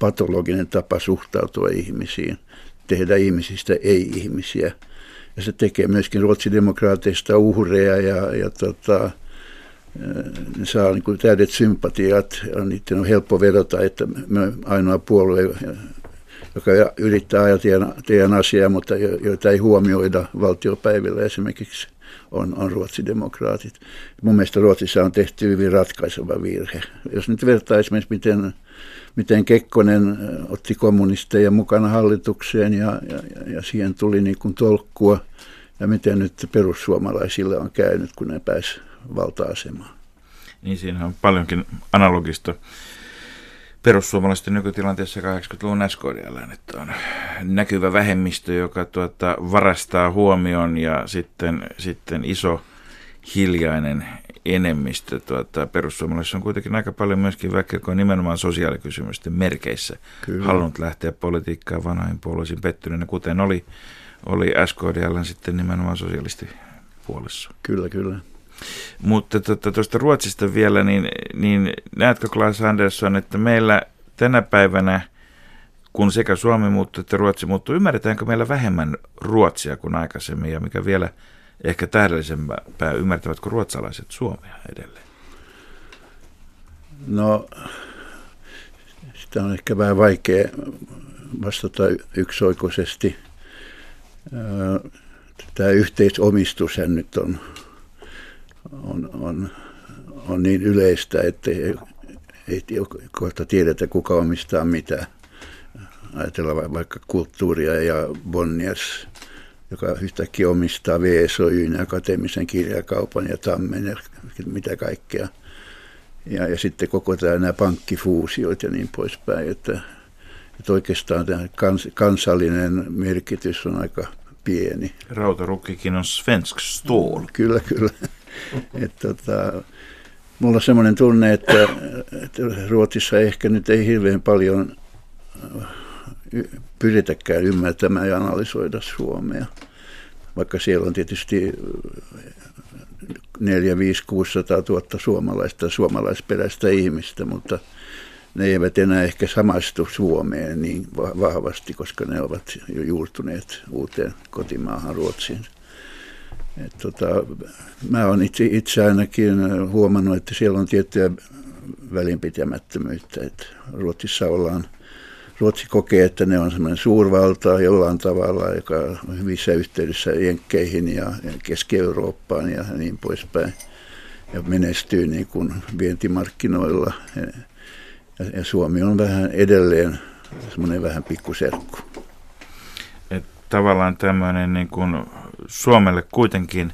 patologinen tapa suhtautua ihmisiin, tehdä ihmisistä ei-ihmisiä. Ja se tekee myöskin ruotsidemokraateista uhreja ja, ja tota, saa niin kuin täydet sympatiat ja niiden on helppo vedota, että me ainoa puolue, joka yrittää ajaa teidän asiaa, mutta joita ei huomioida valtiopäivillä esimerkiksi on, on ruotsidemokraatit. Mun mielestä Ruotsissa on tehty hyvin ratkaiseva virhe. Jos nyt vertaa esimerkiksi, miten, miten Kekkonen otti kommunisteja mukana hallitukseen ja, ja, ja siihen tuli niin kuin tolkkua, ja miten nyt perussuomalaisille on käynyt, kun ne pääsivät valta-asemaan.
Niin siinä on paljonkin analogista perussuomalaisten nykytilanteessa 80-luvun SKDL, että on näkyvä vähemmistö, joka tuota, varastaa huomion ja sitten, sitten iso hiljainen enemmistö. Tuota, perussuomalaisissa on kuitenkin aika paljon myöskin väkeä, joka on nimenomaan sosiaalikysymysten merkeissä Kyllä. halunnut lähteä politiikkaan vanhoihin puolueisiin pettyneenä, kuten oli, oli SKDL sitten nimenomaan sosialistipuolessa.
Kyllä, kyllä.
Mutta tuota, tuosta Ruotsista vielä, niin, niin näetkö Klaas Andersson, että meillä tänä päivänä, kun sekä Suomi muuttuu että Ruotsi muuttuu, ymmärretäänkö meillä vähemmän Ruotsia kuin aikaisemmin ja mikä vielä ehkä tähdellisempää, ymmärtävätkö ruotsalaiset Suomea edelleen?
No, sitä on ehkä vähän vaikea vastata yksioikoisesti. Tämä yhteisomistus nyt on on, on, on niin yleistä, että ei, ei kohta tiedetä, kuka omistaa mitä. Ajatellaan vaikka kulttuuria ja Bonniers, joka yhtäkkiä omistaa VSOYn ja akateemisen kirjakaupan ja Tammen ja mitä kaikkea. Ja, ja sitten koko tämä nämä pankkifuusiot ja niin poispäin, että, että oikeastaan tämä kans, kansallinen merkitys on aika pieni.
Rautarukkikin on svensk stål.
Kyllä, kyllä. Et, tota, mulla on semmoinen tunne, että, että Ruotsissa ehkä nyt ei hirveän paljon äh, pyritäkään ymmärtämään ja analysoida Suomea. Vaikka siellä on tietysti 4, 5, 600 000 suomalaista suomalaisperäistä ihmistä, mutta ne eivät enää ehkä samastu Suomeen niin vahvasti, koska ne ovat jo juurtuneet uuteen kotimaahan Ruotsiin. Et tota, mä olen itse, itse ainakin huomannut, että siellä on tiettyä välinpitämättömyyttä. Et Ruotsissa ollaan, Ruotsi kokee, että ne on semmoinen suurvalta jollain tavalla, joka on hyvissä yhteydessä Jenkkeihin ja Keski-Eurooppaan ja niin poispäin. Ja menestyy niin kuin vientimarkkinoilla. Ja, ja Suomi on vähän edelleen semmoinen vähän pikkuserkku.
Et tavallaan tämmöinen niin kuin Suomelle kuitenkin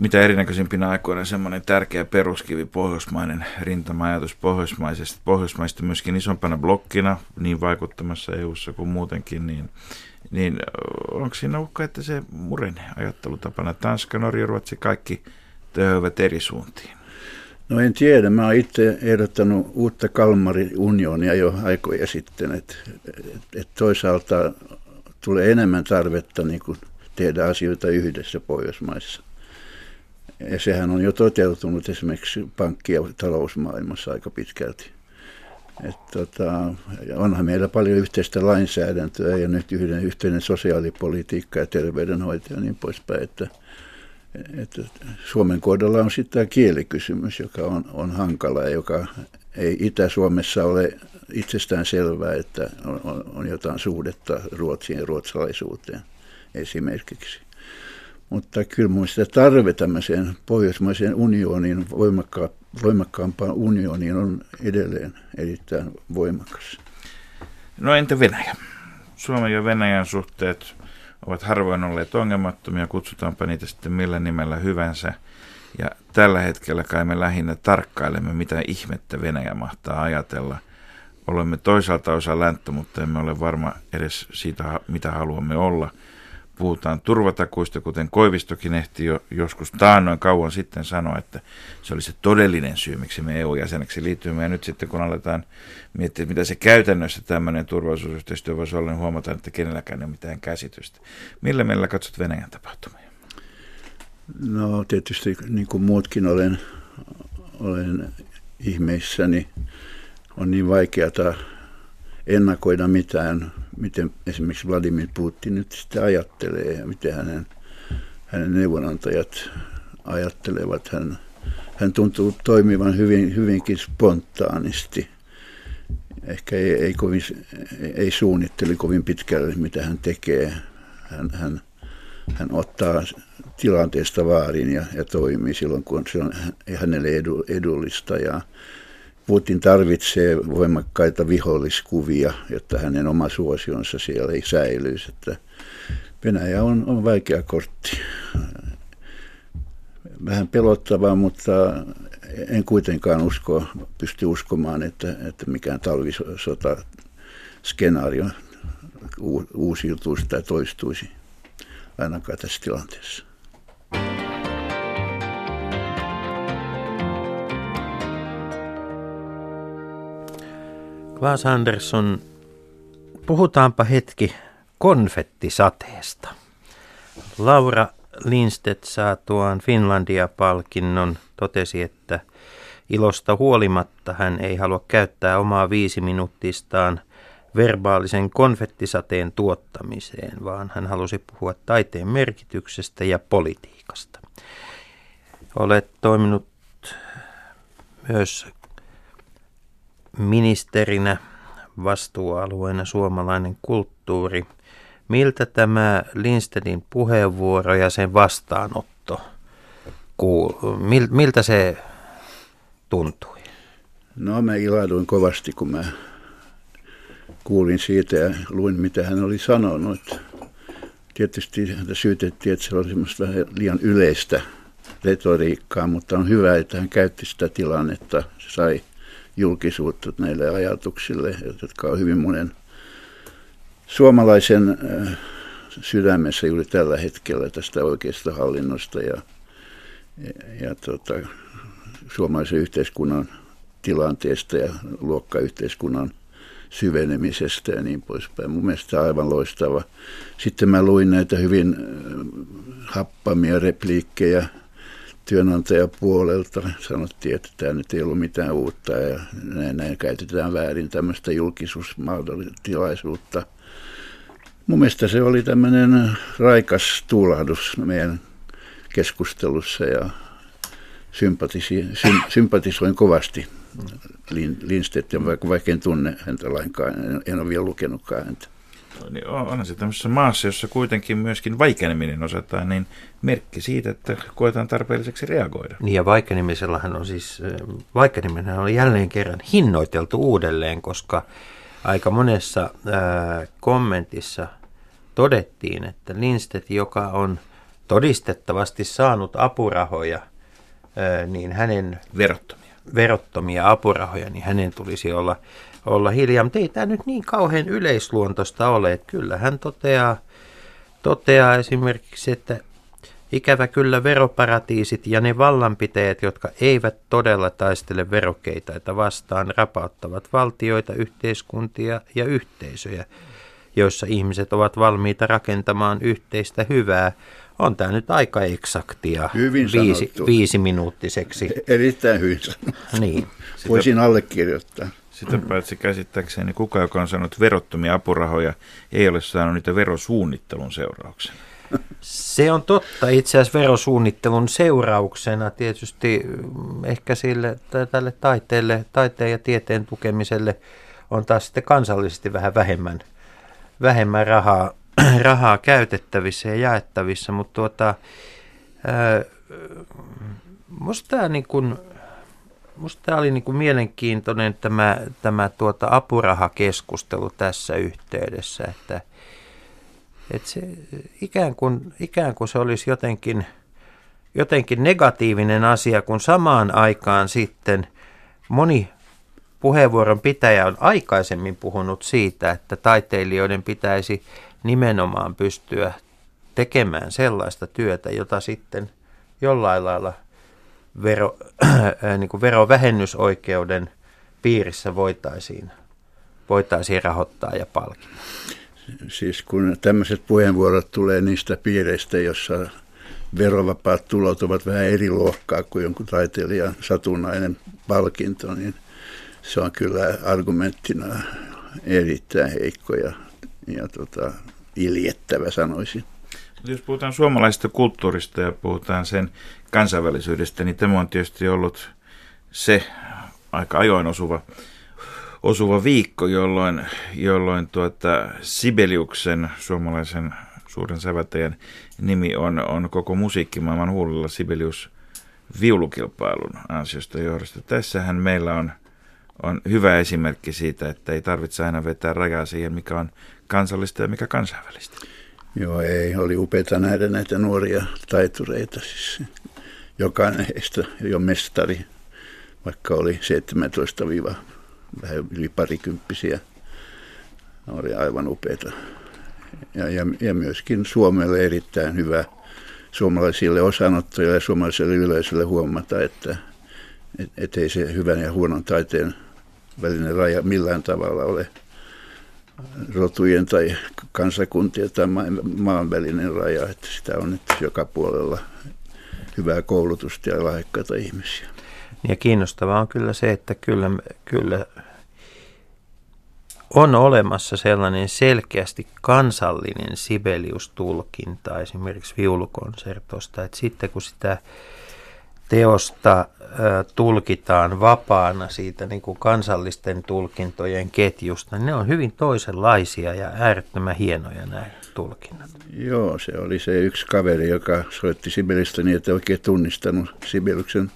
mitä erinäköisimpinä aikoina semmoinen tärkeä peruskivi, pohjoismainen rintama-ajatus pohjoismaisesta, pohjoismaista myöskin isompana blokkina, niin vaikuttamassa EU-ssa kuin muutenkin, niin, niin onko siinä uhka, että se murenee ajattelutapana? Tanska, Norja, Ruotsi, kaikki töhövät eri suuntiin.
No en tiedä. Mä oon itse ehdottanut uutta Kalmari-unionia jo aikoja sitten, että et, et toisaalta tulee enemmän tarvetta niin kuin tehdä asioita yhdessä Pohjoismaissa. Ja sehän on jo toteutunut esimerkiksi pankki- ja talousmaailmassa aika pitkälti. Et tota, onhan meillä paljon yhteistä lainsäädäntöä ja nyt yhden, yhteinen sosiaalipolitiikka ja terveydenhoito ja niin poispäin, että, että Suomen kohdalla on sitten tämä kielikysymys, joka on, on hankala ja joka ei Itä-Suomessa ole itsestään selvää, että on, on, on jotain suhdetta Ruotsiin ja ruotsalaisuuteen esimerkiksi. Mutta kyllä minusta tarve tämmöiseen pohjoismaiseen unioniin, voimakka- voimakkaampaan unioniin on edelleen erittäin voimakas.
No entä Venäjä? Suomen ja Venäjän suhteet ovat harvoin olleet ongelmattomia, kutsutaanpa niitä sitten millä nimellä hyvänsä. Ja tällä hetkellä kai me lähinnä tarkkailemme, mitä ihmettä Venäjä mahtaa ajatella. Olemme toisaalta osa länttä, mutta emme ole varma edes siitä, mitä haluamme olla – puhutaan turvatakuista, kuten Koivistokin ehti jo joskus taannoin kauan sitten sanoa, että se oli se todellinen syy, miksi me EU-jäseneksi liittymme. Ja nyt sitten kun aletaan miettiä, mitä se käytännössä tämmöinen turvallisuusyhteistyö voisi olla, niin huomataan, että kenelläkään ei ole mitään käsitystä. Millä meillä katsot Venäjän tapahtumia?
No tietysti niin kuin muutkin olen olen ihmeissäni. On niin vaikeata ennakoida mitään, miten esimerkiksi Vladimir Putin nyt sitten ajattelee ja miten hänen, hänen neuvonantajat ajattelevat. Hän, hän tuntuu toimivan hyvin, hyvinkin spontaanisti. Ehkä ei, ei, kovin, ei suunnittele kovin pitkälle, mitä hän tekee. Hän, hän, hän ottaa tilanteesta vaarin ja, ja toimii silloin, kun se on hänelle edu, edullista. Ja Putin tarvitsee voimakkaita viholliskuvia, jotta hänen oma suosionsa siellä ei säilyisi. Että Venäjä on, on vaikea kortti. Vähän pelottavaa, mutta en kuitenkaan usko, pysty uskomaan, että, että mikään talvisota skenaario uusiutuisi tai toistuisi ainakaan tässä tilanteessa.
Klaas Andersson, puhutaanpa hetki konfettisateesta. Laura Lindstedt saatuaan Finlandia-palkinnon totesi, että ilosta huolimatta hän ei halua käyttää omaa viisi minuuttistaan verbaalisen konfettisateen tuottamiseen, vaan hän halusi puhua taiteen merkityksestä ja politiikasta. Olet toiminut myös ministerinä vastuualueena suomalainen kulttuuri. Miltä tämä Lindstedin puheenvuoro ja sen vastaanotto, miltä se tuntui?
No mä ilahduin kovasti, kun mä kuulin siitä ja luin, mitä hän oli sanonut. Tietysti häntä syytettiin, että se oli semmoista vähän liian yleistä retoriikkaa, mutta on hyvä, että hän käytti sitä tilannetta. Se sai julkisuutta näille ajatuksille, jotka on hyvin monen suomalaisen äh, sydämessä juuri tällä hetkellä tästä oikeasta hallinnosta ja, ja, tota, suomalaisen yhteiskunnan tilanteesta ja luokkayhteiskunnan syvenemisestä ja niin poispäin. Mun mielestä aivan loistava. Sitten mä luin näitä hyvin äh, happamia repliikkejä työnantajapuolelta. Sanottiin, että tämä nyt ei ollut mitään uutta ja näin, näin käytetään väärin tämmöistä julkisuusmahdollisuutta. Mun mielestä se oli tämmöinen raikas tuulahdus meidän keskustelussa ja sympatisi, sym, sympatisoin kovasti Lindstedt, vaikka, en tunne häntä lainkaan, en, en ole vielä lukenutkaan häntä.
Niin on se tämmöisessä maassa, jossa kuitenkin myöskin vaikeneminen osataan, niin merkki siitä, että koetaan tarpeelliseksi reagoida.
Niin ja vaikenemisella on siis, vaikeneminen on jälleen kerran hinnoiteltu uudelleen, koska aika monessa ää, kommentissa todettiin, että Lindstedt, joka on todistettavasti saanut apurahoja, ää, niin hänen
verottomia.
verottomia apurahoja, niin hänen tulisi olla olla hiljaa, mutta ei tämä nyt niin kauhean yleisluontoista ole. Että kyllä hän toteaa, toteaa esimerkiksi, että ikävä kyllä veroparatiisit ja ne vallanpiteet, jotka eivät todella taistele verokeitaita vastaan, rapauttavat valtioita, yhteiskuntia ja yhteisöjä, joissa ihmiset ovat valmiita rakentamaan yhteistä hyvää. On tämä nyt aika eksaktia
hyvin
viisi, viisi minuuttiseksi.
Erittäin hyvin sanottu.
Niin.
Voisin allekirjoittaa.
Sitä paitsi käsittääkseni kuka, joka on saanut verottomia apurahoja, ei ole saanut niitä verosuunnittelun seurauksena.
Se on totta. Itse asiassa verosuunnittelun seurauksena tietysti mm, ehkä sille, tälle taiteelle, taiteen ja tieteen tukemiselle on taas sitten kansallisesti vähän vähemmän, vähemmän rahaa, rahaa käytettävissä ja jaettavissa, mutta tuota, ää, musta tämä niin kuin, Minusta tämä oli niin kuin mielenkiintoinen tämä, tämä tuota apurahakeskustelu tässä yhteydessä, että, että se, ikään, kuin, ikään kuin se olisi jotenkin, jotenkin negatiivinen asia, kun samaan aikaan sitten moni puheenvuoron pitäjä on aikaisemmin puhunut siitä, että taiteilijoiden pitäisi nimenomaan pystyä tekemään sellaista työtä, jota sitten jollain lailla – vero, niin kuin verovähennysoikeuden piirissä voitaisiin, voitaisiin rahoittaa ja palkita.
Siis kun tämmöiset puheenvuorot tulee niistä piireistä, jossa verovapaat tulot ovat vähän eri luokkaa kuin jonkun taiteilijan satunnainen palkinto, niin se on kyllä argumenttina erittäin heikko ja, ja tota, iljettävä sanoisin.
Jos puhutaan suomalaisesta kulttuurista ja puhutaan sen kansainvälisyydestä, niin tämä on tietysti ollut se aika ajoin osuva, osuva viikko, jolloin, jolloin tuota Sibeliuksen, suomalaisen suuren sävätäjän nimi on, on koko musiikkimaailman huulilla Sibelius viulukilpailun ansiosta johdosta. Tässähän meillä on, on hyvä esimerkki siitä, että ei tarvitse aina vetää rajaa siihen, mikä on kansallista ja mikä kansainvälistä.
Joo, ei. Oli upeita nähdä näitä nuoria taitureita. Siis jokainen heistä jo mestari, vaikka oli 17 vähän yli parikymppisiä. Oli aivan upeita. Ja, ja, ja myöskin Suomelle erittäin hyvä suomalaisille osanottajille ja suomalaiselle yleisölle huomata, että et, et ei se hyvän ja huonon taiteen välinen raja millään tavalla ole rotujen tai kansakuntien tai maan välinen raja, että sitä on nyt joka puolella hyvää koulutusta ja lahjakkaita ihmisiä.
Ja kiinnostavaa on kyllä se, että kyllä, kyllä on olemassa sellainen selkeästi kansallinen Sibelius-tulkinta esimerkiksi viulukonsertosta, että sitten kun sitä teosta tulkitaan vapaana siitä niin kuin kansallisten tulkintojen ketjusta, niin ne on hyvin toisenlaisia ja äärettömän hienoja nämä tulkinnat.
Joo, se oli se yksi kaveri, joka soitti Sibelistä niin, että oikein tunnistanut Sibeliuksen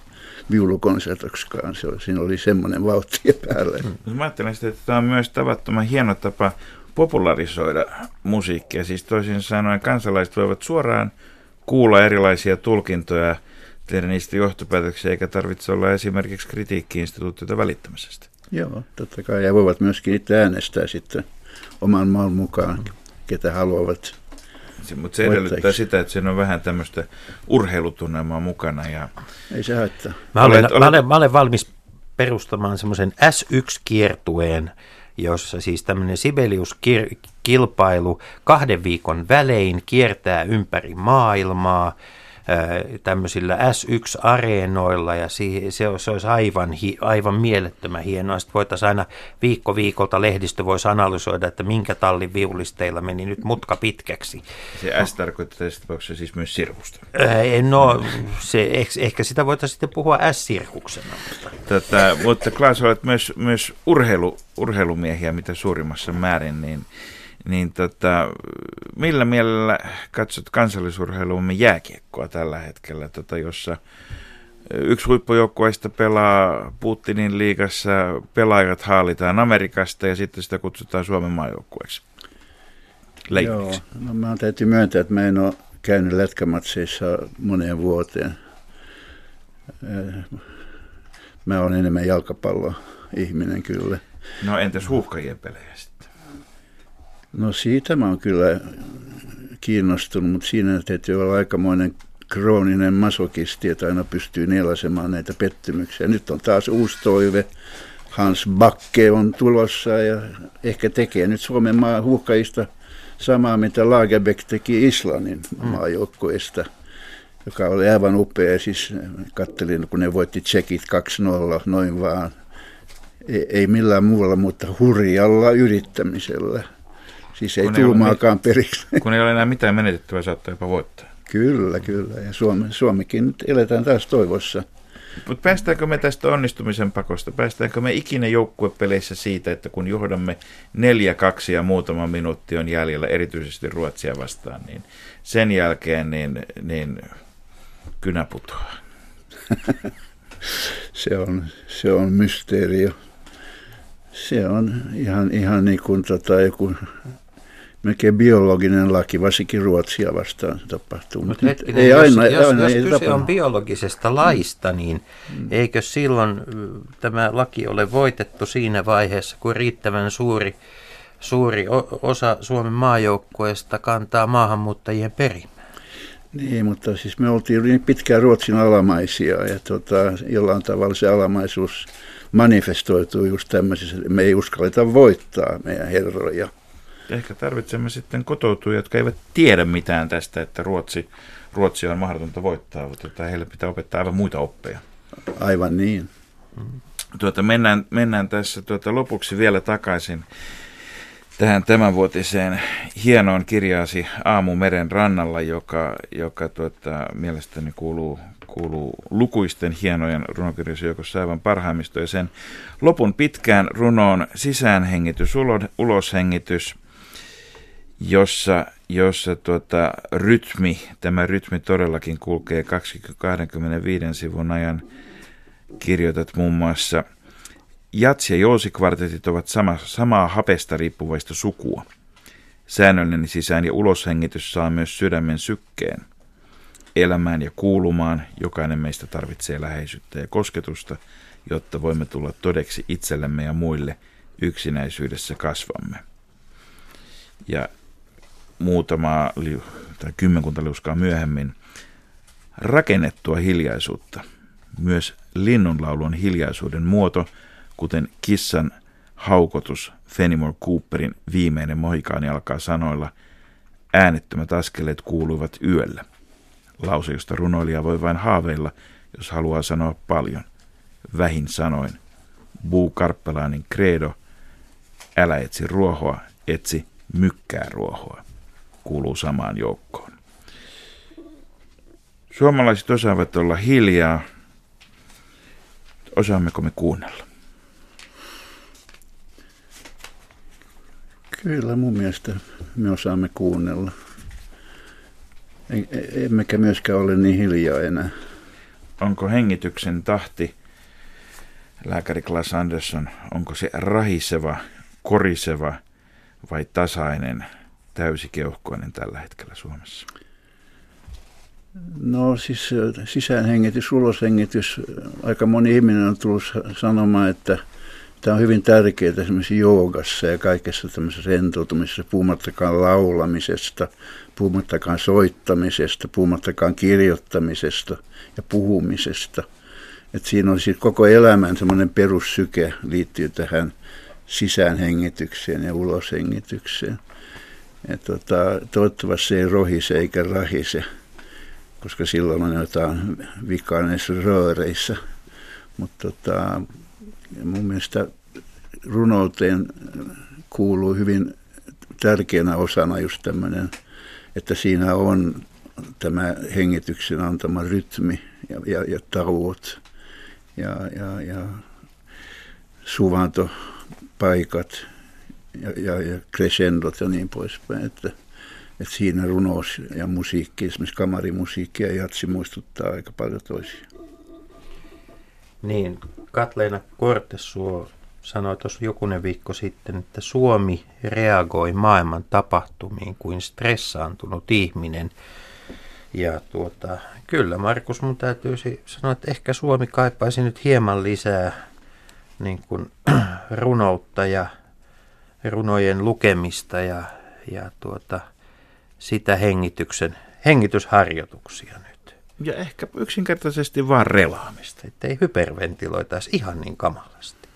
viulukonsertoksikaan. Se oli, siinä oli semmoinen vauhti päällä.
Hmm. Mä ajattelen sitä, että tämä on myös tavattoman hieno tapa popularisoida musiikkia. Siis toisin sanoen kansalaiset voivat suoraan kuulla erilaisia tulkintoja – tehdä niistä johtopäätöksiä, eikä tarvitse olla esimerkiksi kritiikkiinstituutiota välittämisestä.
Joo, totta kai. Ja voivat myöskin itse äänestää sitten oman maan mukaan, ketä haluavat.
Se, mutta se edellyttää sitä, että siinä on vähän tämmöistä urheilutunnelmaa mukana. Ja...
Ei se haittaa.
Mä olen, olet, mä olen, mä olen valmis perustamaan semmoisen S1-kiertueen, jossa siis tämmöinen Sibelius-kilpailu kahden viikon välein kiertää ympäri maailmaa – tämmöisillä S1-areenoilla ja se, se olisi aivan, aivan mielettömän hienoa. Sitten voitaisiin aina viikko viikolta lehdistö voisi analysoida, että minkä tallin viulisteilla meni nyt mutka pitkäksi.
Se S tarkoittaa tässä tapauksessa siis myös sirkusta.
No, se, ehkä sitä voitaisiin sitten puhua S-sirkuksena.
Tätä, mutta Klaas, olet myös, myös urheilu, urheilumiehiä mitä suurimmassa määrin, niin niin tota, millä mielellä katsot kansallisurheilumme jääkiekkoa tällä hetkellä, tota, jossa yksi huippujoukkueista pelaa Putinin liigassa, pelaajat haalitaan Amerikasta ja sitten sitä kutsutaan Suomen maajoukkueeksi?
Joo, no mä täytyy myöntää, että mä en ole käynyt lätkämatseissa moneen vuoteen. Mä olen enemmän jalkapallo-ihminen kyllä.
No entäs huuhkajien pelejä?
No siitä mä oon kyllä kiinnostunut, mutta siinä täytyy olla aikamoinen krooninen masokisti, että aina pystyy nielasemaan näitä pettymyksiä. Nyt on taas uusi toive. Hans Bakke on tulossa ja ehkä tekee nyt Suomen maa huuhkajista samaa, mitä Lagerbäck teki Islannin mm. maajoukkueesta, joka oli aivan upea. Siis kattelin, kun ne voitti tsekit 2-0 noin vaan. Ei, ei millään muulla, mutta hurjalla yrittämisellä. Siis ei tuumaakaan periksi.
Kun ei ole enää mitään menetettävää, saattaa jopa voittaa.
Kyllä, kyllä. Ja Suomi, Suomikin nyt eletään taas toivossa.
Mutta päästäänkö me tästä onnistumisen pakosta? Päästäänkö me ikinä joukkuepeleissä siitä, että kun johdamme neljä, kaksi ja muutama minuutti on jäljellä, erityisesti Ruotsia vastaan, niin sen jälkeen niin, niin kynä putoaa.
se, on, se on mysteeri. Se on ihan, ihan niin kuin tota, joku melkein biologinen laki, varsinkin Ruotsia vastaan se tapahtuu.
Mutta hetkinen, ei jos, aina, jos, aina jos ei kyse tapahdu. on biologisesta laista, niin mm. eikö silloin tämä laki ole voitettu siinä vaiheessa, kun riittävän suuri, suuri osa Suomen maajoukkueesta kantaa maahanmuuttajien perimää?
Niin, mutta siis me oltiin niin pitkään Ruotsin alamaisia ja tota, jollain tavalla se alamaisuus manifestoituu just tämmöisessä, me ei uskalleta voittaa meidän herroja.
Ehkä tarvitsemme sitten kotoutujia, jotka eivät tiedä mitään tästä, että Ruotsi, Ruotsia on mahdotonta voittaa, mutta heille pitää opettaa aivan muita oppeja.
Aivan niin.
Tuota, mennään, mennään tässä tuota, lopuksi vielä takaisin tähän tämänvuotiseen hienoon kirjaasi Aamu meren rannalla, joka, joka tuota, mielestäni kuuluu, kuuluu lukuisten hienojen runokirjojen joukossa aivan parhaimmista. Ja sen lopun pitkään runoon sisäänhengitys, uloshengitys, jossa, jossa tuota, rytmi, tämä rytmi todellakin kulkee 25 sivun ajan. Kirjoitat muun muassa – Jats- ja jousikvartetit ovat sama, samaa hapesta riippuvaista sukua. Säännöllinen sisään- ja uloshengitys saa myös sydämen sykkeen. Elämään ja kuulumaan jokainen meistä tarvitsee läheisyyttä ja kosketusta, jotta voimme tulla todeksi itsellemme ja muille yksinäisyydessä kasvamme. Ja muutama tai kymmenkunta liuskaa myöhemmin rakennettua hiljaisuutta. Myös linnunlaulu on hiljaisuuden muoto – kuten kissan haukotus Fenimore Cooperin viimeinen mohikaani alkaa sanoilla, äänettömät askeleet kuuluivat yöllä. Lause, josta runoilija voi vain haaveilla, jos haluaa sanoa paljon. Vähin sanoin. Buu Karppelaanin credo. Älä etsi ruohoa, etsi mykkää ruohoa. Kuuluu samaan joukkoon. Suomalaiset osaavat olla hiljaa. Osaammeko me kuunnella?
Kyllä mun mielestä me osaamme kuunnella. Emmekä myöskään ole niin hiljaa enää.
Onko hengityksen tahti, lääkäri Klaas Andersson, onko se rahiseva, koriseva vai tasainen, täysikeuhkoinen tällä hetkellä Suomessa?
No siis sisäänhengitys, uloshengitys. Aika moni ihminen on tullut sanomaan, että – Tämä on hyvin tärkeää esimerkiksi joogassa ja kaikessa tämmöisessä rentoutumisessa, puhumattakaan laulamisesta, puhumattakaan soittamisesta, puhumattakaan kirjoittamisesta ja puhumisesta. Et siinä on siis koko elämän semmoinen perussyke liittyy tähän sisäänhengitykseen ja uloshengitykseen. Et tota, toivottavasti se ei rohise eikä rahise, koska silloin on jotain vikaa näissä rööreissä. Mutta tota, mun mielestä runouteen kuuluu hyvin tärkeänä osana just tämmöinen, että siinä on tämä hengityksen antama rytmi ja, ja, ja tauot ja, ja, ja suvantopaikat ja, ja, ja crescendot ja niin poispäin. Että, että siinä runous ja musiikki, esimerkiksi kamarimusiikki ja jatsi muistuttaa aika paljon toisiaan.
Niin, Katleena Kortesuo sanoi tuossa jokunen viikko sitten, että Suomi reagoi maailman tapahtumiin kuin stressaantunut ihminen. Ja tuota, kyllä Markus, mun täytyy sanoa, että ehkä Suomi kaipaisi nyt hieman lisää niin kuin, runoutta ja runojen lukemista ja, ja tuota, sitä hengityksen, hengitysharjoituksia nyt.
Ja ehkä yksinkertaisesti vaan relaamista.
Että ei hyperventiloitaisi ihan niin kamalasti.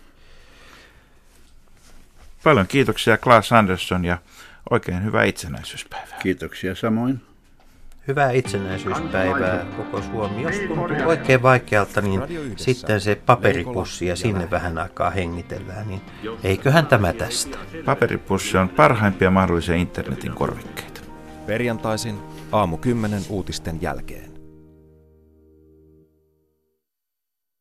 Paljon kiitoksia Klaas Andersson ja oikein hyvää itsenäisyyspäivää.
Kiitoksia samoin.
Hyvää itsenäisyyspäivää koko Suomi. Jos tuntuu oikein vaikealta, niin sitten se paperipussi ja sinne vähän aikaa hengitellään, niin eiköhän tämä tästä.
Paperipussi on parhaimpia mahdollisia internetin korvikkeita.
Perjantaisin aamu 10 uutisten jälkeen.